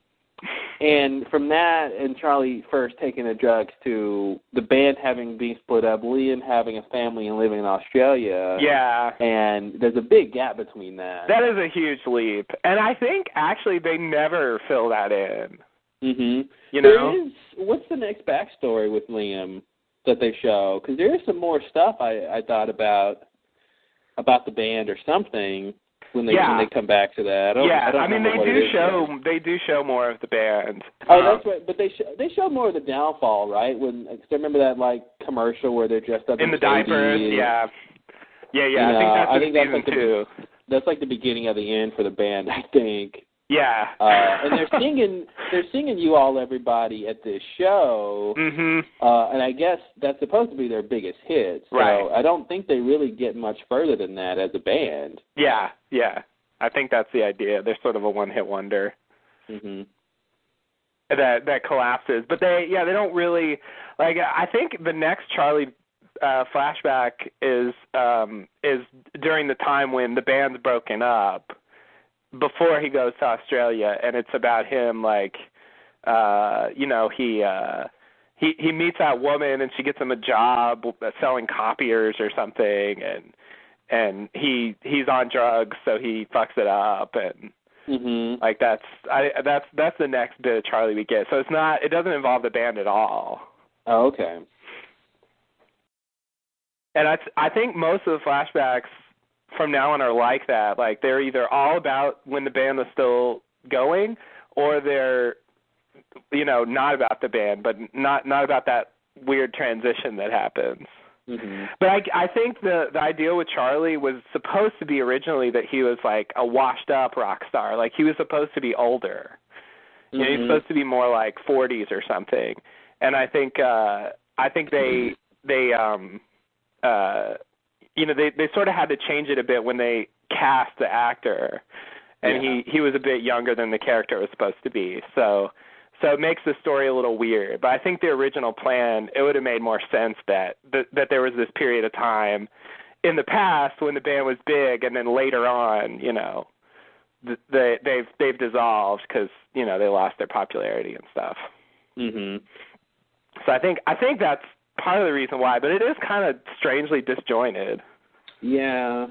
and from that and Charlie first taking the drugs to the band having been split up, Liam having a family and living in Australia. yeah. And there's a big gap between that. That is a huge leap. And I think actually they never fill that in. mhm. You know? is what's the next backstory with Liam that they show? Because there is some more stuff I I thought about about the band or something when they Yeah. when they come back to that. I yeah, I, I mean they do show yet. they do show more of the band. Oh, Um, that's right. But they show they show more of the downfall, right? When cause I remember that like commercial where they're dressed up in the Katie diapers, and- yeah. Yeah, yeah. You I think that's I think that's like the- two. That's like the beginning of the end for the band, I think. Yeah. Uh, and they're singing they're singing "You All Everybody" at this show. mhm. Uh, and I guess that's supposed to be their biggest hit. So Right. I don't think they really get much further than that as a band. Yeah, yeah. I think that's the idea. They're sort of a one-hit wonder hmm that that collapses. But they, yeah, they don't really like. I think the next Charlie uh, flashback is um, is during the time when the band's broken up, before he goes to Australia, and it's about him like, uh, you know, he. uh he he meets that woman and she gets him a job selling copiers or something and and he he's on drugs so he fucks it up and hmm like that's I that's that's the next bit of Charlie we get. So it's not it doesn't involve the band at all. Oh, okay. And I I think most of the flashbacks from now on are like that. Like they're either all about when the band was still going or they're you know not about the band but not not about that weird transition that happens. hmm But I I think the the idea with Charlie was supposed to be originally that he was like a washed up rock star. Like he was supposed to be older. You know, he's supposed to be more like 40s or something. And I think uh I think they they um uh you know they they sort of had to change it a bit when they cast the actor. And Yeah. he he was a bit younger than the character was supposed to be. So so it makes the story a little weird. But I think the original plan it would have made more sense that that, that there was this period of time in the past when the band was big and then later on, you know, they they've they've dissolved because you know they lost their popularity and stuff. hmm So I think I think that's part of the reason why, but it is kind of strangely disjointed. Yeah.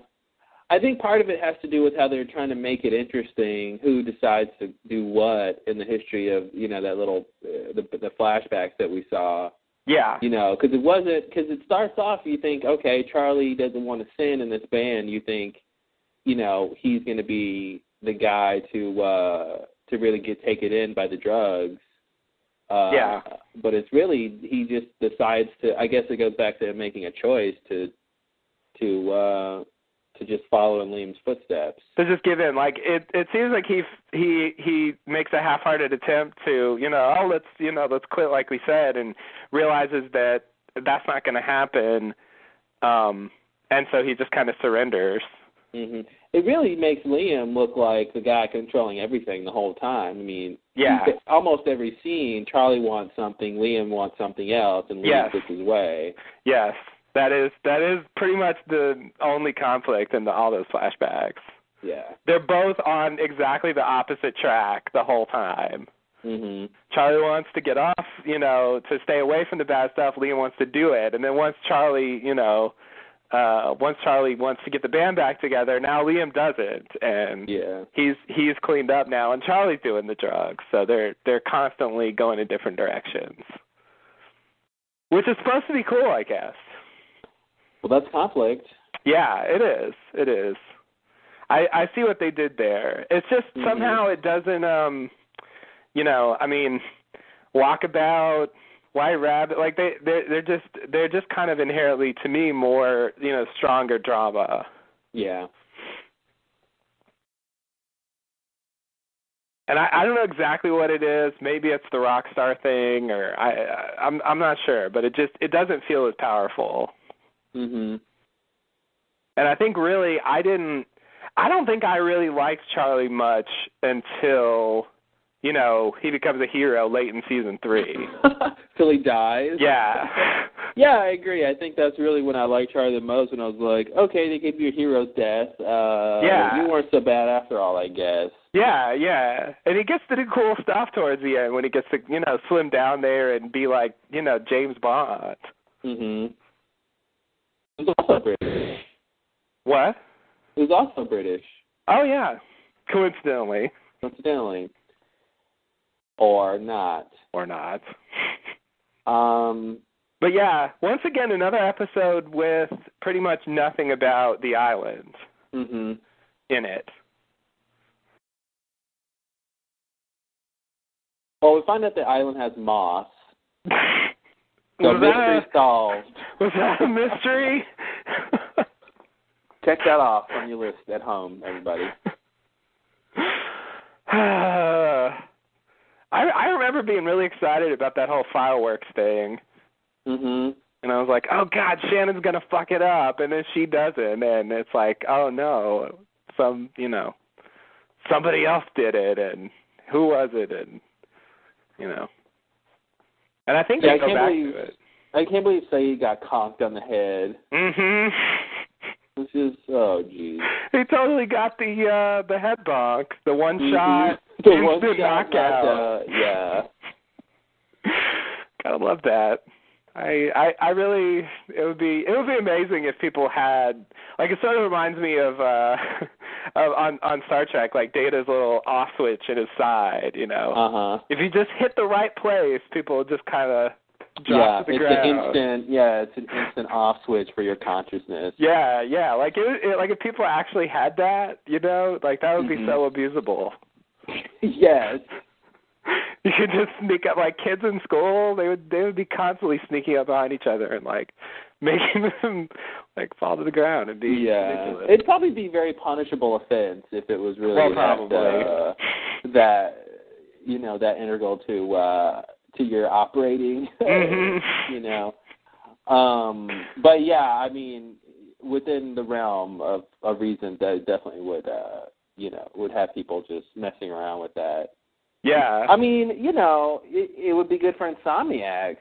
I think part of it has to do with how they're trying to make it interesting. Who decides to do what in the history of you know that little uh, the the flashbacks that we saw. Yeah, You know, because it wasn't because it starts off. You think, okay, Charlie doesn't want to sin in this band. You think, you know, he's going to be the guy to uh to really get taken in by the drugs. Uh, Yeah. But it's really he just decides to. I guess it goes back to him making a choice to to uh to just follow in Liam's footsteps. to just give in. Like it it seems like he he he makes a half-hearted attempt to you know oh let's you know let's quit like we said and realizes that that's not going to happen. Um, and so he just kind of surrenders. hmm It really makes Liam look like the guy controlling everything the whole time. I mean, Yeah. almost every scene, Charlie wants something, Liam wants something else, and Liam Yes. gets his way. Yes. That is that is pretty much the only conflict in the, all those flashbacks. Yeah. They're both on exactly the opposite track the whole time. Mhm. Charlie wants to get off, you know, to stay away from the bad stuff. Liam wants to do it, and then once Charlie, you know, uh once Charlie wants to get the band back together, now Liam doesn't, and Yeah. he's he's cleaned up now, and Charlie's doing the drugs. So they're they're constantly going in different directions, which is supposed to be cool, I guess. Well, that's conflict. Yeah, it is. It is. I I see what they did there. It's just Mhm. somehow it doesn't um you know, I mean, walkabout, white rabbit, like they they're they're just they're just kind of inherently to me more, you know, stronger drama. Yeah. And I I don't know exactly what it is. Maybe it's the rock star thing or I I I'm I'm not sure, but it just it doesn't feel as powerful. Mhm. And I think really I didn't I don't think I really liked Charlie much until you know, he becomes a hero late in season 3. Till he dies. Yeah. Yeah, I agree. I think that's really when I liked Charlie the most. When I was like, okay, they gave you a hero's death. Uh, Yeah. You weren't so bad after all, I guess. Yeah, yeah. And he gets to do cool stuff towards the end when he gets to, you know, swim down there and be like, you know, James Bond. Mhm. It was also British. What? It was also British, Oh yeah. Coincidentally. coincidentally, or not. Or not. Um. But yeah, once again another episode with pretty much nothing about the island Mhm. in it. Well, we find out the island has moss. So was, mystery that a, solved. was that a mystery? Check that off on your list at home, everybody. I I remember being really excited about that whole fireworks thing. Mhm. And I was like, "Oh God, Shannon's gonna fuck it up," and then she doesn't, and it's like, "Oh no, some you know, somebody else did it, and who was it?" And you know, and I think Yeah, they I go can't back believe- to it. I can't believe Sayid got conked on the head. Mhm. This is oh geez. he totally got the uh the head bonk, the one Mhm. shot, The one instant shot knockout. knockout, yeah. Gotta love that. I, I I really it would be it would be amazing if people had like it sort of reminds me of uh of on on Star Trek like Data's little off switch in his side, you know. Uh huh. if you just hit the right place, people would just kind of drop Yeah, to the it's ground. an instant. Yeah, it's an instant off switch for your consciousness. Yeah, yeah. Like it, it like if people actually had that, you know, like that would be Mhm. so abusable. yes. You could just sneak up like kids in school, they would they would be constantly sneaking up behind each other and like making them like fall to the ground and be Yeah. ridiculous. It'd probably be a very punishable offense if it was really well that, uh, that you know that integral to uh to your operating. Mhm. you know. Um but yeah, I mean within the realm of of reason that definitely would uh you know, would have people just messing around with that. yeah. I mean, you know, it, it would be good for insomniacs.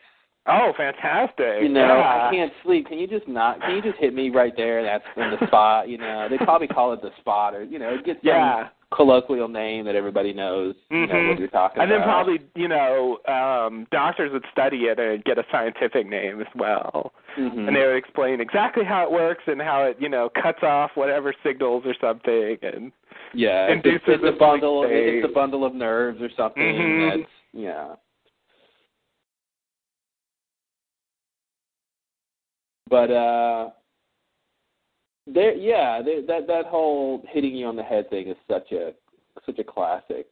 oh, fantastic. You know, yeah. I can't sleep. Can you just not? Can you just hit me right there? That's in the spot. You know, they probably call it the spot, or you know, it gets Yeah. Colloquial name that everybody knows. You know what you're talking And then probably, you know, um doctors would study it and get a scientific name as well. Mhm. And they would explain exactly how it works and how it, you know, cuts off whatever signals or something and yeah, it's, induces it's a a bundle. sleep It's a bundle of nerves or something. Mhm. That's yeah. But uh, there, yeah, there, that that whole hitting you on the head thing is such a such a classic.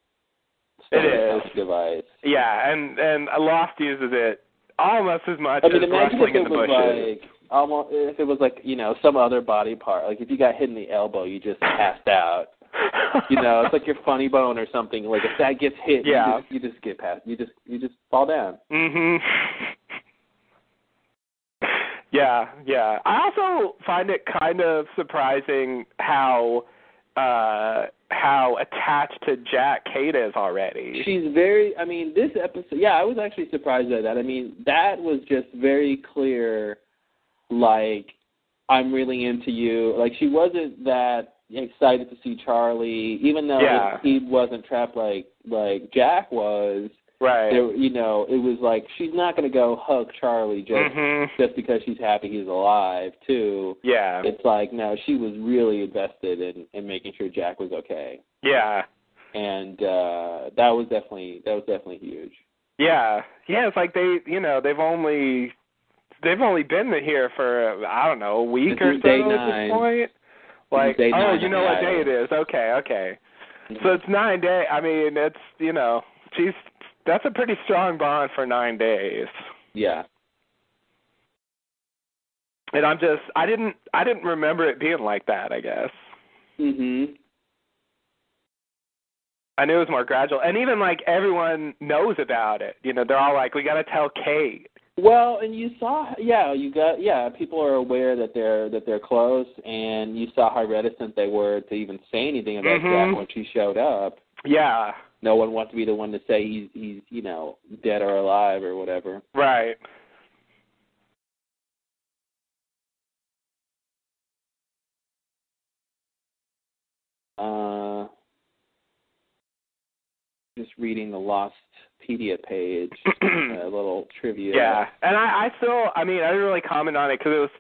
It is. device. yeah, and and Lost uses it almost as much I mean, as wrestling in the bushes. like almost if it was like you know some other body part. Like if you got hit in the elbow, you just passed out. You know, it's like your funny bone or something. Like if that gets hit, Yeah. you, just, you just get past. You just you just fall down. Mhm. Yeah, yeah. I also find it kind of surprising how uh how attached to Jack Kate is already. She's very. I mean, this episode. Yeah, I was actually surprised at that. I mean, that was just very clear like I'm really into you. Like she wasn't that excited to see Charlie, even though Yeah. he wasn't trapped like like Jack was. Right. There, you know, it was like she's not going to go hug Charlie just Mhm. just because she's happy he's alive. Too. Yeah. It's like no, she was really invested in in making sure Jack was okay, Yeah. and uh that was definitely that was definitely huge. Yeah. Yeah, it's like they, you know, they've only they've only been here for I don't know, a week or so at this point. Like, oh, nine you know what day it is. Okay, okay. So it's 9 day. I mean, it's, you know, she's that's a pretty strong bond for 9 days. Yeah. And I'm just I didn't I didn't remember it being like that, I guess. Mhm. I knew it was more gradual. And even like everyone knows about it. You know, they're all like, We gotta tell Kate. Well, and you saw, yeah, you got, yeah, people are aware that they're that they're close, and you saw how reticent they were to even say anything about Mhm. Jack when she showed up. Yeah. No one wants to be the one to say he's he's you know dead or alive or whatever. Right. Uh, just reading the Lostpedia page, a little trivia. Yeah, and I, I still, I mean, I didn't really comment on it because it was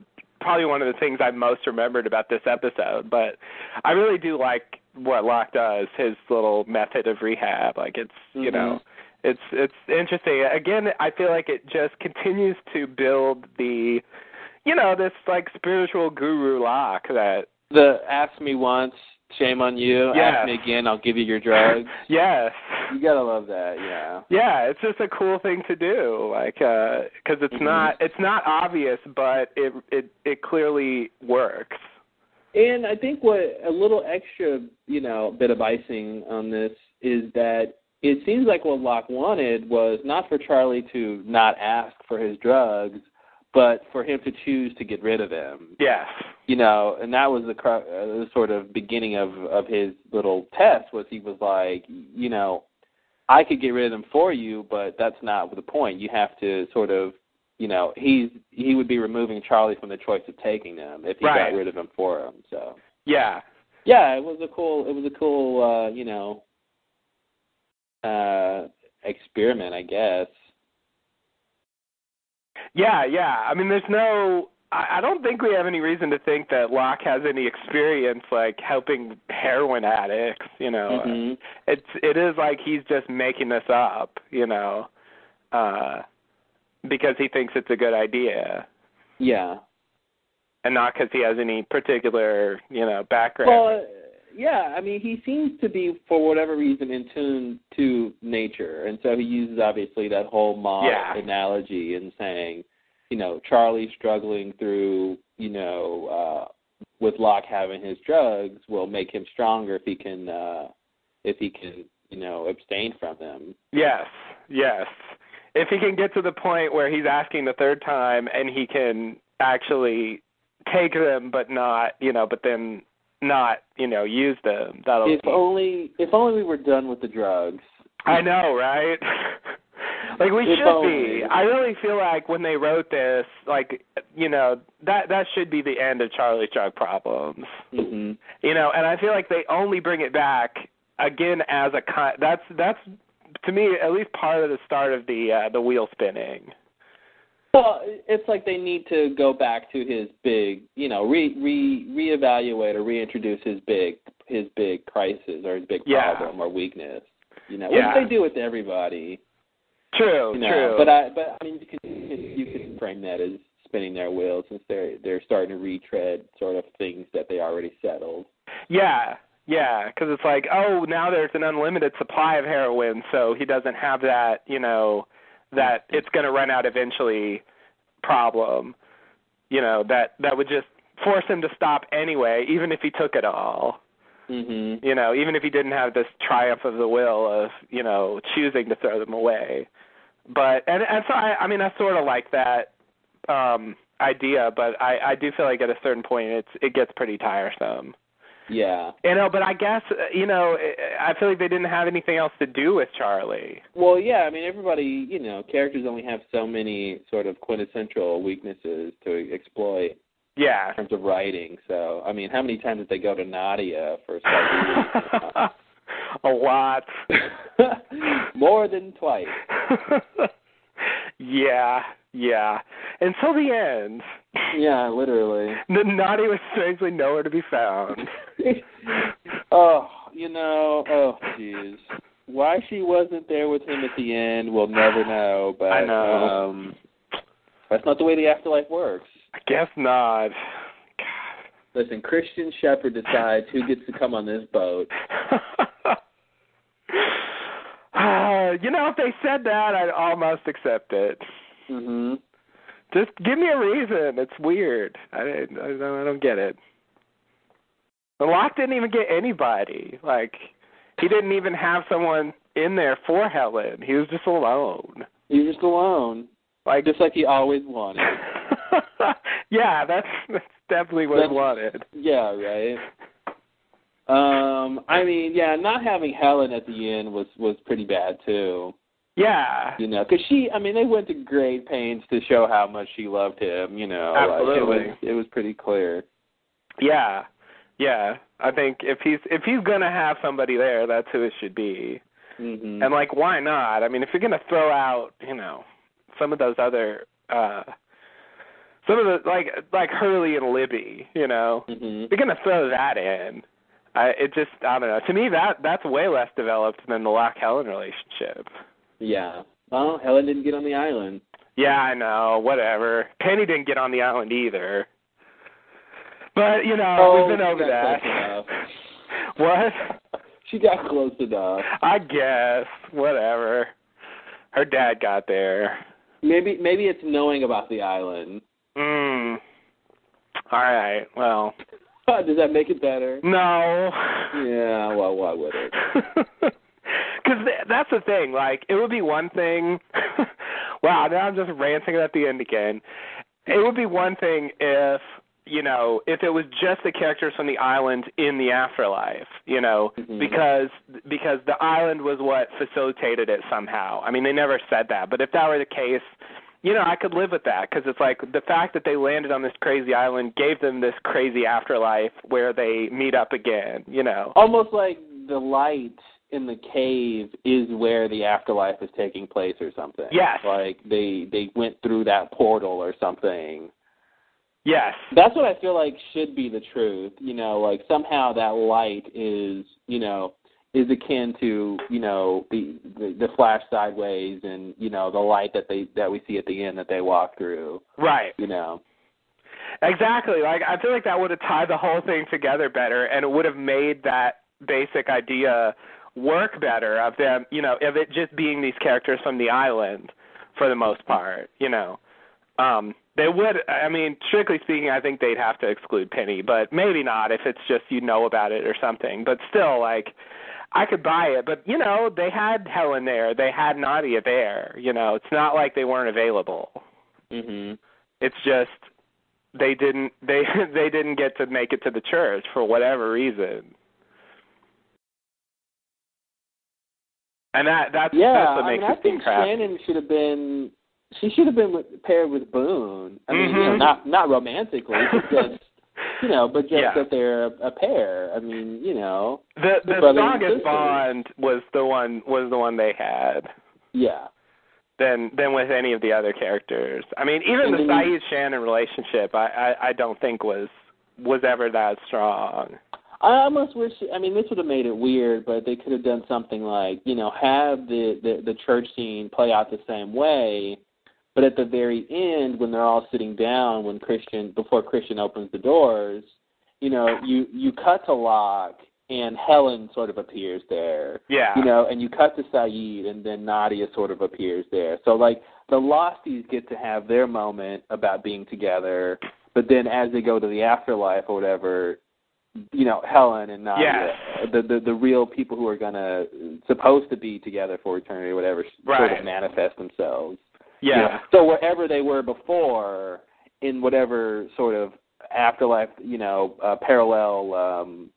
probably one of the things I most remembered about this episode. But I really do like what Locke does, his little method of rehab. Like it's, you Mhm. know, it's it's interesting. Again, I feel like it just continues to build the, you know, this like spiritual guru Locke that. The ask me once, shame on you. Yes. Ask me again, I'll give you your drugs. yes. you gotta love that, yeah. Yeah, it's just a cool thing to do, like, uh 'cause it's Mhm. not it's not obvious, but it it it clearly works. And I think what a little extra, you know, bit of icing on this is that it seems like what Locke wanted was not for Charlie to not ask for his drugs, but for him to choose to get rid of them. Yes. You know, and that was the, uh, the sort of beginning of of his little test. Was he was like, you know, I could get rid of them for you, but that's not the point. You have to sort of, you know, he's he would be removing Charlie from the choice of taking them if he Right. got rid of him for him. So Yeah. yeah, it was a cool it was a cool uh, you know uh experiment, I guess. Yeah, yeah. I mean, there's no. I, I don't think we have any reason to think that Locke has any experience like helping heroin addicts. You know, Mhm. it's it is like he's just making this up. You know, uh, because he thinks it's a good idea, Yeah. and not because he has any particular you know background. Well, yeah, I mean, he seems to be, for whatever reason, in tune to nature, and so he uses obviously that whole moth Yeah. analogy in saying, you know, Charlie struggling through, you know, uh, with Locke having his drugs will make him stronger if he can, uh, if he can, you know, abstain from them. Yes, yes. If he can get to the point where he's asking the third time and he can actually take them but not, you know, but then not, you know, use them, that'll If be only, if only we were done with the drugs. I know, right? like we If should only. be. I really feel like when they wrote this, like you know, that that should be the end of Charlie's drug problems. hmm You know, and I feel like they only bring it back again as a con- that's that's to me at least part of the start of the uh, the wheel spinning. Well, it's like they need to go back to his big, you know, re re reevaluate or reintroduce his big his big crisis or his big Yeah. problem or weakness. You know, Yeah. which they do with everybody. True, You know, true. but I but I mean you can you can frame that as spinning their wheels since they're they're starting to retread sort of things that they already settled. Yeah, yeah, because it's like, oh, now there's an unlimited supply of heroin, so he doesn't have that, you know, that it's going to run out eventually problem. You know, that that would just force him to stop anyway, even if he took it all. Mhm. You know, even if he didn't have this triumph of the will of, you know, choosing to throw them away. But and and so I I mean I sort of like that um idea, but I I do feel like at a certain point it's it gets pretty tiresome. Yeah. You know, but I guess uh, you know, I feel like they didn't have anything else to do with Charlie. Well, yeah. I mean, everybody, you know, characters only have so many sort of quintessential weaknesses to exploit Yeah. in terms of writing. So, I mean, how many times did they go to Nadia for? A lot. More than twice. yeah, yeah. Until the end. Yeah, literally. The naughty was strangely nowhere to be found. oh, you know, oh, jeez. Why she wasn't there with him at the end, we'll never know. But I know. um, that's not the way the afterlife works. I guess not. Listen, Christian Shepherd decides who gets to come on this boat. Uh, you know, if they said that, I'd almost accept it. Mhm. Just give me a reason. It's weird. I, I, don't, I don't get it. The Locke didn't even get anybody. Like, he didn't even have someone in there for Helen. He was just alone. He's just alone, Like, just like he always wanted. yeah, that's that's definitely what That's- he wanted. Yeah, right. Um, I mean, yeah, not having Helen at the end was was pretty bad too. Yeah. You know, because she, I mean, they went to great pains to show how much she loved him. You know, like, Absolutely. it was it was pretty clear. Yeah. Yeah. I think if he's if he's gonna have somebody there, that's who it should be. hmm And like why not? I mean if you're gonna throw out, you know, some of those other uh some of the like like Hurley and Libby, you know. hmm You're gonna throw that in. I it just I don't know. To me that that's way less developed than the Locke Helen relationship. Yeah. Well, Helen didn't get on the island. Yeah, I know, whatever. Penny didn't get on the island either. But, you know, we've been over that. What? She got close enough. I guess. Whatever. Her dad got there. Maybe maybe it's knowing about the island. Mm. All right. Well, Does that make it better? no. Yeah. Well, why would it? Because th- that's the thing. Like, it would be one thing. wow, now I'm just ranting at the end again. It would be one thing if you know if it was just the characters from the island in the afterlife. You know, Mhm. because because the island was what facilitated it somehow. I mean, they never said that, but if that were the case. You know, I could live with that because it's like the fact that they landed on this crazy island gave them this crazy afterlife where they meet up again. You know, Almost like the light in the cave is where the afterlife is taking place or something. Yes. Like they they went through that portal or something. Yes, That's what I feel like should be the truth. You know, like somehow that light is, you know, is akin to, you know, the the, the flash sideways and, you know, the light that they that we see at the end that they walk through, right. you know. Exactly. Like I feel like that would have tied the whole thing together better and it would have made that basic idea work better of them, you know, of it just being these characters from the island for the most part, you know. Um they would I mean, strictly speaking, I think they'd have to exclude Penny, but maybe not if it's just you know about it or something. But still like I could buy it, but you know, they had Helen there, they had Nadia there, you know. It's not like they weren't available. Mhm. It's just they didn't they they didn't get to make it to the church for whatever reason. And that that's Yeah, that's what I makes mean, I it seem think. Shannon should have been. She should have been with, paired with Boone. I mean, you know, Mhm. not not romantically, but just you know, but just Yeah. that they're a, a pair. I mean, you know, the the strongest bond was the one was the one they had yeah, than than with any of the other characters. I mean, even And the Sayid Shannon relationship, I, I I don't think was was ever that strong. I almost wish. I mean, this would have made it weird, but they could have done something like you know have the the, the church scene play out the same way, but at the very end when they're all sitting down when Christian before Christian opens the doors, you know you you cut to Locke and Helen sort of appears there. Yeah. You know, and you cut to Sayid, and then Nadia sort of appears there. So like the Losties get to have their moment about being together, but then as they go to the afterlife or whatever, you know, Helen and Nadia, the, the the real people who are gonna supposed to be together for eternity, or whatever, sort of manifest themselves. Yeah. You know, So wherever they were before, in whatever sort of afterlife, you know, uh, parallel um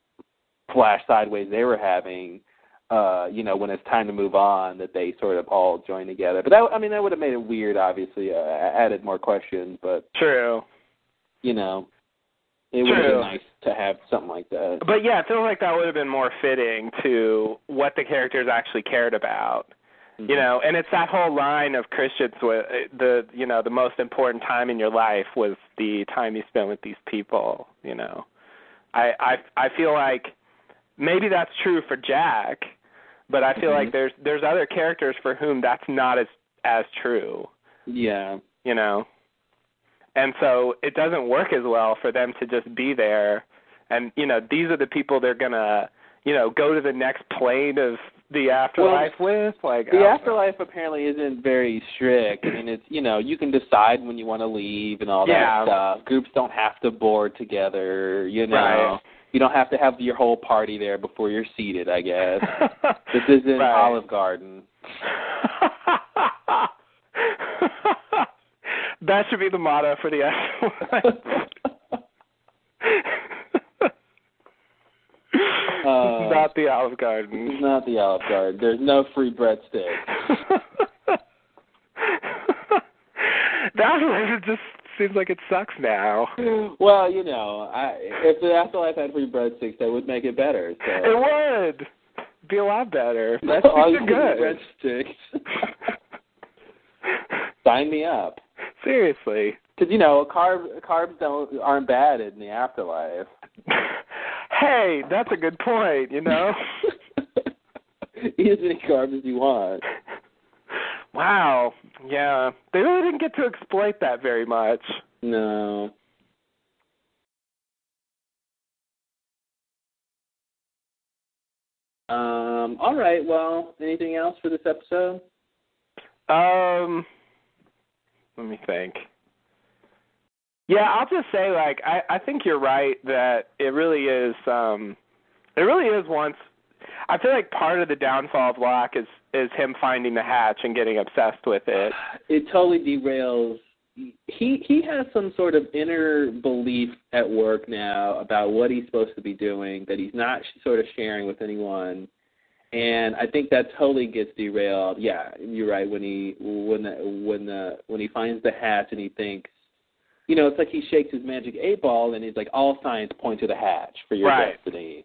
flash sideways they were having, uh, you know, when it's time to move on, that they sort of all join together. But that, I mean, that would have made it weird. Obviously, uh, added more questions, but True. you know, it would have been nice to have something like that. But yeah, it feels like that would have been more fitting to what the characters actually cared about. Mm-hmm. You know, and it's that whole line of Christians with the you know the most important time in your life was the time you spent with these people. You know, I I I feel like maybe that's true for Jack, but I feel Mhm. like there's there's other characters for whom that's not as as true. yeah. You know, and so it doesn't work as well for them to just be there, and you know these are the people they're gonna you know go to the next plane of the afterlife with like The don't know. afterlife apparently isn't very strict. I mean, it's you know you can decide when you want to leave and all that stuff. Groups don't have to board together. You know, Right. you don't have to have your whole party there before you're seated. I guess this isn't Right. Olive Garden. that should be the motto for the afterlife. Uh, Not the Olive Garden. It's not the Olive Garden. There's no free breadsticks. that just seems like it sucks now. well, you know, I, if the afterlife had free breadsticks, that would make it better. So It would be a lot better. that's all you Breadsticks get are is good. breadsticks. Sign me up. Seriously. Because you know, carbs carbs don't aren't bad in the afterlife. Hey, that's a good point, you know? Eat as many carbs as you want. wow. Yeah. They really didn't get to exploit that very much. No. Um. All right. Well, anything else for this episode? Um let me think. Yeah, I'll just say like I I think you're right that it really is um it really is once I feel like part of the downfall of Locke is is him finding the hatch and getting obsessed with it. It totally derails. He he has some sort of inner belief at work now about what he's supposed to be doing that he's not sort of sharing with anyone, and I think that totally gets derailed. Yeah, you're right. When he when the when the when he finds the hatch and he thinks, you know, it's like he shakes his magic eight ball and he's like, all signs point to the hatch for your Right. destiny,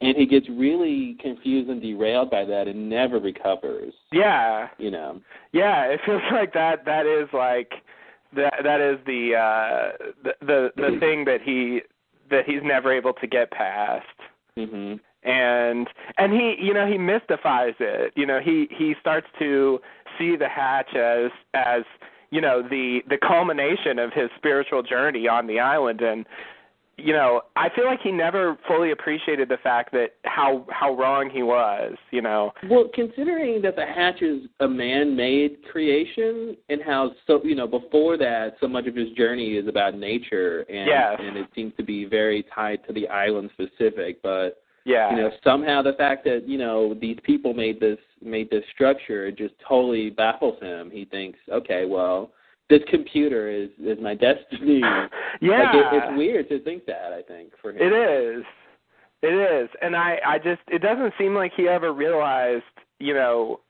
and he gets really confused and derailed by that and never recovers. Yeah. You know. Yeah, it feels like that that is like that that is the uh the the, the thing that he that he's never able to get past. Mhm. and and he you know he mystifies it you know he he starts to see the hatch as as you know the the culmination of his spiritual journey on the island and you know i feel like he never fully appreciated the fact that how how wrong he was you know Well, considering that the hatch is a man-made creation, and how so you know before that, so much of his journey is about nature, and Yes. and it seems to be very tied to the island specific. But yeah you know, somehow the fact that you know these people made this made this structure it just totally baffles him. He thinks, okay, well, this computer is is my destiny. yeah like it, it's weird to think that. I think for him. It is. It is. And I I just it doesn't seem like he ever realized, you know,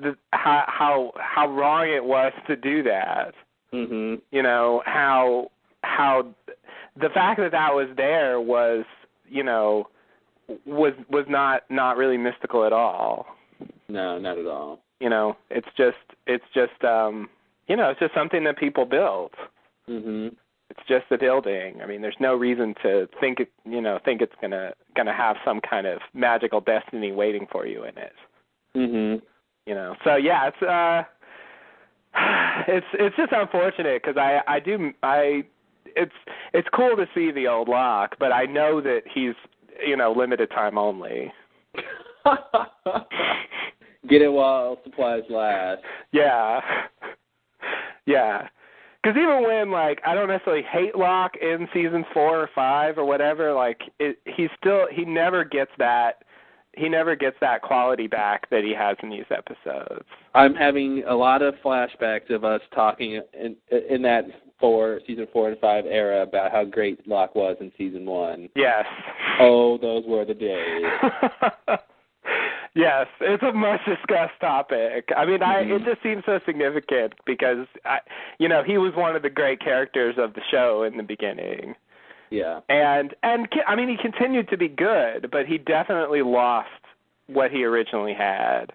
the, how how how wrong it was to do that. Mhm. You know, how how the fact that that was there was, you know, was was not not really mystical at all. No, not at all. You know, it's just it's just um you know, it's just something that people build. Mhm. It's just a building. I mean, there's no reason to think it, you know, think it's gonna gonna have some kind of magical destiny waiting for you in it. Mhm. You know. So yeah, it's uh, it's it's just unfortunate because I I do I it's it's cool to see the old Locke, but I know that he's you know limited time only. Get it while supplies last. Yeah. yeah. Because even when like I don't necessarily hate Locke in season four or five or whatever, like it, he still he never gets that he never gets that quality back that he has in these episodes. I'm having a lot of flashbacks of us talking in in that four, season four and five era about how great Locke was in season one. Yes. Oh, those were the days. yes, it's a much discussed topic. I mean, I it Mhm. just seems so significant because I, you know, he was one of the great characters of the show in the beginning. Yeah. and and I mean he continued to be good, but he definitely lost what he originally had.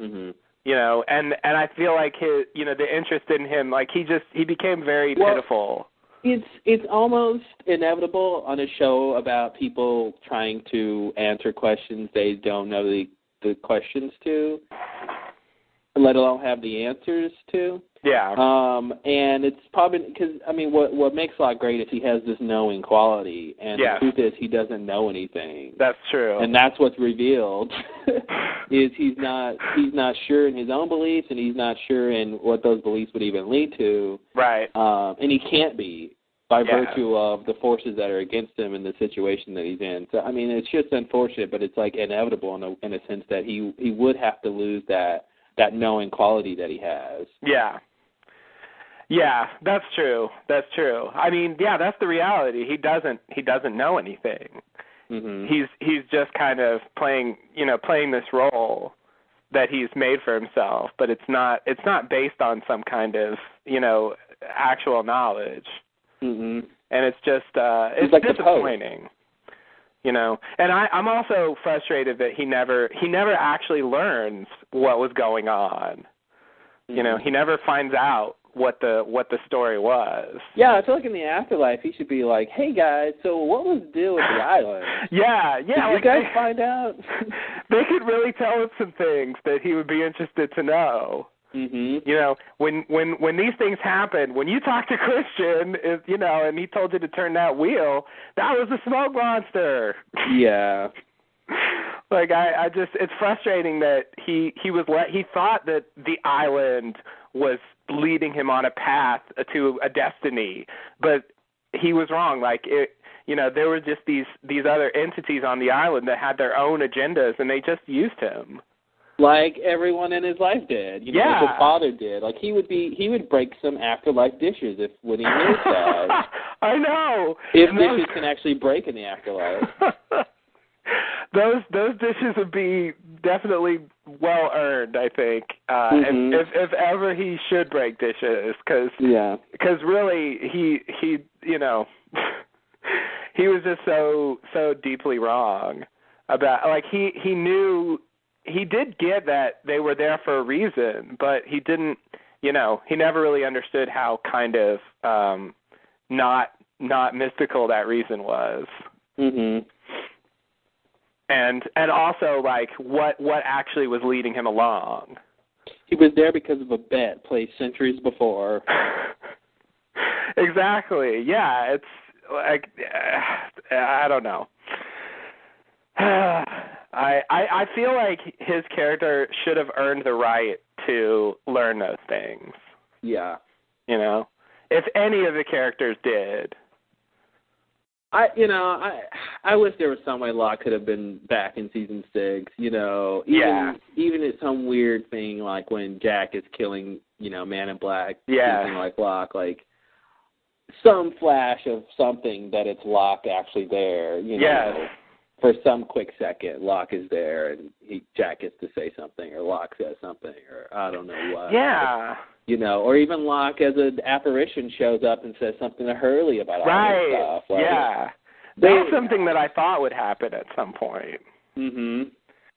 Mhm. You know, and and I feel like his you know the interest in him like he just he became very Well- pitiful. It's it's almost inevitable on a show about people trying to answer questions they don't know the the questions to, let alone have the answers to. Yeah. Um, and it's probably because I mean, what what makes Locke great is he has this knowing quality, and Yeah. the truth is he doesn't know anything, That's true. and that's what's revealed. is he's not he's not sure in his own beliefs, and he's not sure in what those beliefs would even lead to, right. um, and he can't be by Yeah. virtue of the forces that are against him in the situation that he's in. So I mean, it's just unfortunate, but it's like inevitable in a in a sense that he he would have to lose that that knowing quality that he has. Yeah. Yeah, that's true. That's true. I mean, yeah, that's the reality. He doesn't he doesn't know anything. hmm He's he's just kind of playing, you know, playing this role that he's made for himself, but it's not it's not based on some kind of, you know, actual knowledge. hmm And it's just uh He's it's like disappointing. You know, and I, I'm also frustrated that he never he never actually learns what was going on. You know, he never finds out what the what the story was. Yeah, I feel like in the afterlife he should be like, "Hey guys, so what was the deal with the island? Yeah, Did yeah. you like guys they, find out?" they could really tell us some things that he would be interested to know. mhm. You know, when when when these things happen, when you talk to Christian, if, you know, and he told you to turn that wheel, that was a smoke monster. Yeah. like I, I just it's frustrating that he he was let he thought that the island was leading him on a path to a destiny, but he was wrong. Like it you know, there were just these these other entities on the island that had their own agendas and they just used him. Like everyone in his life did. You know, Yeah. like his father did. Like he would be he would break some afterlife dishes if when he knew that. I know. if And dishes can actually break in the afterlife. those those dishes would be definitely well earned, I think. Uh Mhm. if, if if ever he should break dishes cuz Yeah. because really he he you know he was just so so deeply wrong about like he he knew he did get that they were there for a reason but he didn't you know he never really understood how kind of um not not mystical that reason was Mhm. And and also like what what actually was leading him along He was there because of a bet placed centuries before. exactly. Yeah, it's like uh, I don't know. I, I I feel like his character should have earned the right to learn those things. Yeah. You know, if any of the characters did. I you know I I wish there was some way Locke could have been back in season six. You know, even Yeah. even at some weird thing like when Jack is killing you know Man in Black, Yeah. something like Locke, like some flash of something that it's Locke actually there. You know, Yes. for some quick second, Locke is there and he Jack gets to say something or Locke says something or I don't know what. Yeah. You know, or even Locke as an apparition shows up and says something to Hurley about all Right. this stuff. Like, yeah. That's something that I thought would happen at some point. Mhm.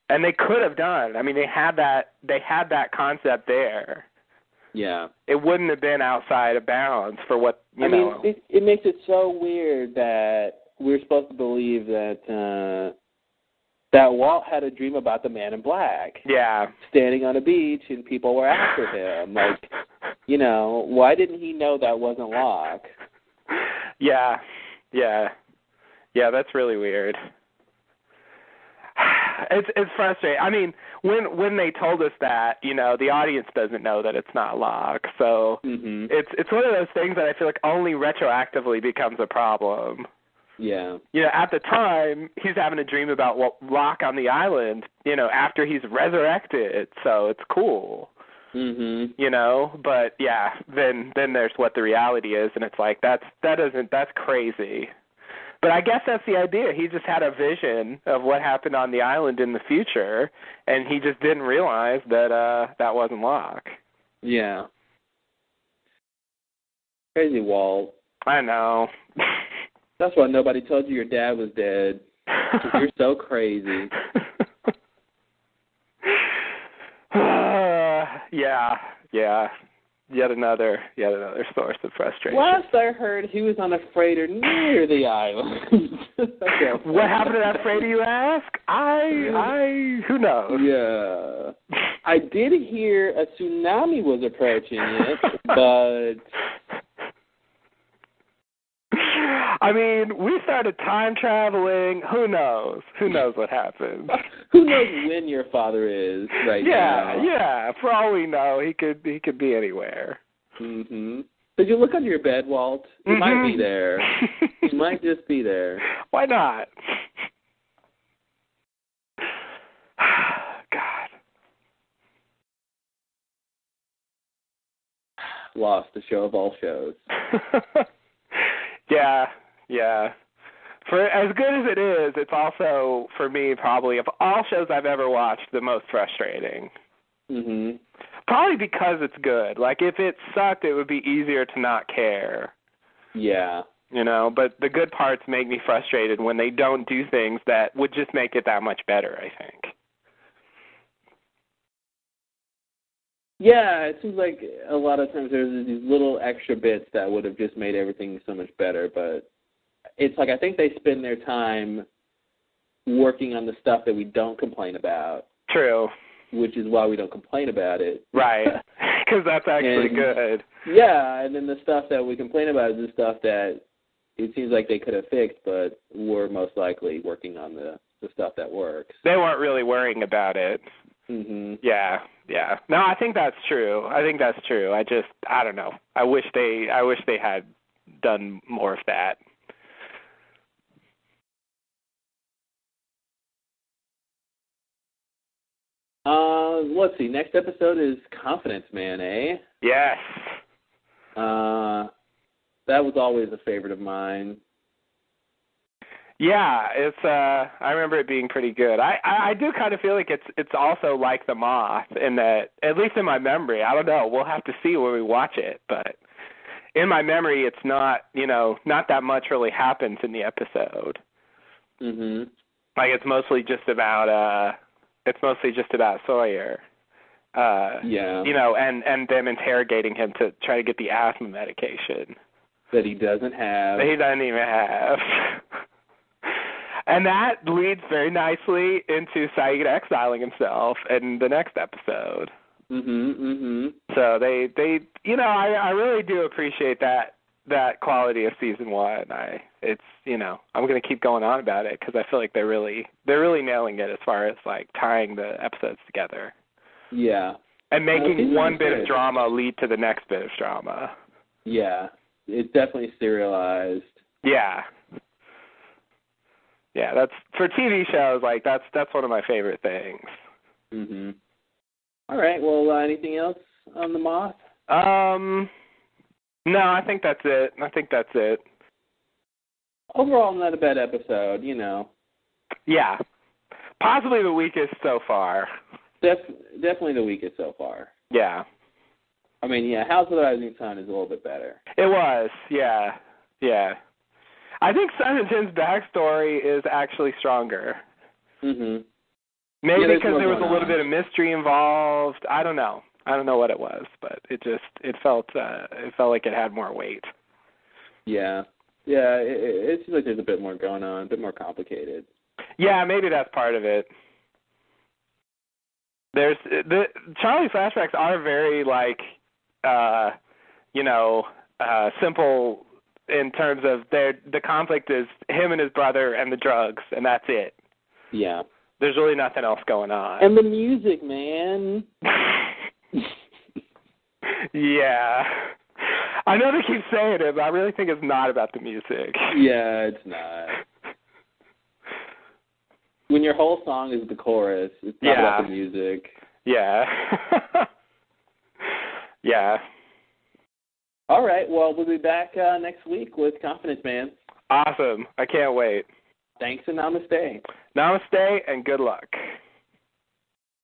And they could have done. I mean, they had that they had that concept there. Yeah. It wouldn't have been outside of bounds for what you know. I mean, it, it makes it so weird that we're supposed to believe that uh that Walt had a dream about the man in black yeah. standing on a beach and people were after him. Like, you know, why didn't he know that wasn't Locke? yeah. Yeah. Yeah, that's really weird. It's it's frustrating. I mean, when when they told us that, you know, the audience doesn't know that it's not Locke. So Mhm. it's it's one of those things that I feel like only retroactively becomes a problem. Yeah. You know, at the time, he's having a dream about what Locke on the island, you know, after he's resurrected. So it's cool. Mhm. you know but yeah then then there's what the reality is and it's like that's that doesn't that's crazy but i guess that's the idea he just had a vision of what happened on the island in the future and he just didn't realize that uh that wasn't Locke. Yeah. Crazy Walt. i know That's why nobody told you your dad was dead. you're so crazy. yeah yeah yet another yet another source of frustration Last I heard, he was on a freighter near the island. What happened to that freighter, you ask? I, I, who knows? Yeah. I did hear a tsunami was approaching it, but I mean, we started time traveling. Who knows? Who knows what happened? who knows when your father is right yeah, now? yeah. Yeah. For all we know, he could he could be anywhere. Mhm. Did you look under your bed, Walt? He might be Mhm. there. He might just be there. Why not? God. Lost the show of all shows. yeah, yeah. For as good as it is, it's also for me probably of all shows I've ever watched the most frustrating. Mhm. Probably because it's good. Like if it sucked, it would be easier to not care, Yeah. you know. But the good parts make me frustrated when they don't do things that would just make it that much better. I think. Yeah, it seems like a lot of times there's these little extra bits that would have just made everything so much better, but it's like I think they spend their time working on the stuff that we don't complain about, True. which is why we don't complain about it. Right. Because that's actually And- good. Yeah, and then the stuff that we complain about is the stuff that it seems like they could have fixed, but we're most likely working on the the stuff that works. They weren't really worrying about it. Mhm. Yeah, yeah. No, I think that's true. I think that's true. I just I don't know. I wish they I wish they had done more of that. Uh, let's see. Next episode is Confidence Man, eh? Yes. Uh, that was always a favorite of mine. Yeah, it's uh I remember it being pretty good. I, I I do kind of feel like it's it's also like the moth in that at least in my memory. I don't know. We'll have to see when we watch it, but in my memory it's not, you know, not that much really happens in the episode. Mhm. Like it's mostly just about uh it's mostly just about Sawyer. Uh Yeah. you know, and and them interrogating him to try to get the asthma medication. that he doesn't have. that he doesn't even have. and that leads very nicely into Sayid exiling himself in the next episode. Mhm. Mhm. So they they you know I I really do appreciate that that quality of season one. I it's you know I'm gonna keep going on about it because I feel like they're really they're really nailing it as far as like tying the episodes together Yeah. and making one bit of drama lead to the next bit of drama. Yeah. It's definitely serialized. Yeah. Yeah, that's for TV shows like that's that's one of my favorite things. Mhm. All right. Well, uh, anything else on the moth? Um no, I think that's it. I think that's it. Overall, not a bad episode. You know, Yeah. Possibly the weakest so far. Def- definitely the weakest so far. Yeah. I mean, yeah, House of the Rising Sun is a little bit better. It was, yeah. Yeah. I think Sun and Jin's backstory is actually stronger. Mhm. Maybe Yeah, because there was a little bit of mystery involved. I don't know. I don't know what it was, but it just it felt uh it felt like it had more weight. Yeah. Yeah. It, it it seems like there's a bit more going on, a bit more complicated. Yeah, maybe that's part of it. There's the Charlie flashbacks are very like uh you know, uh simple in terms of their the conflict is him and his brother and the drugs and that's it. Yeah. There's really nothing else going on. And the music, man. yeah. I know they keep saying it, but I really think it's not about the music. yeah, it's not. When your whole song is the chorus, it's not Yeah. about the music. Yeah. Yeah. All right. Well, we'll be back uh, next week with Confidence Man. Awesome. I can't wait. Thanks and namaste. Namaste and good luck.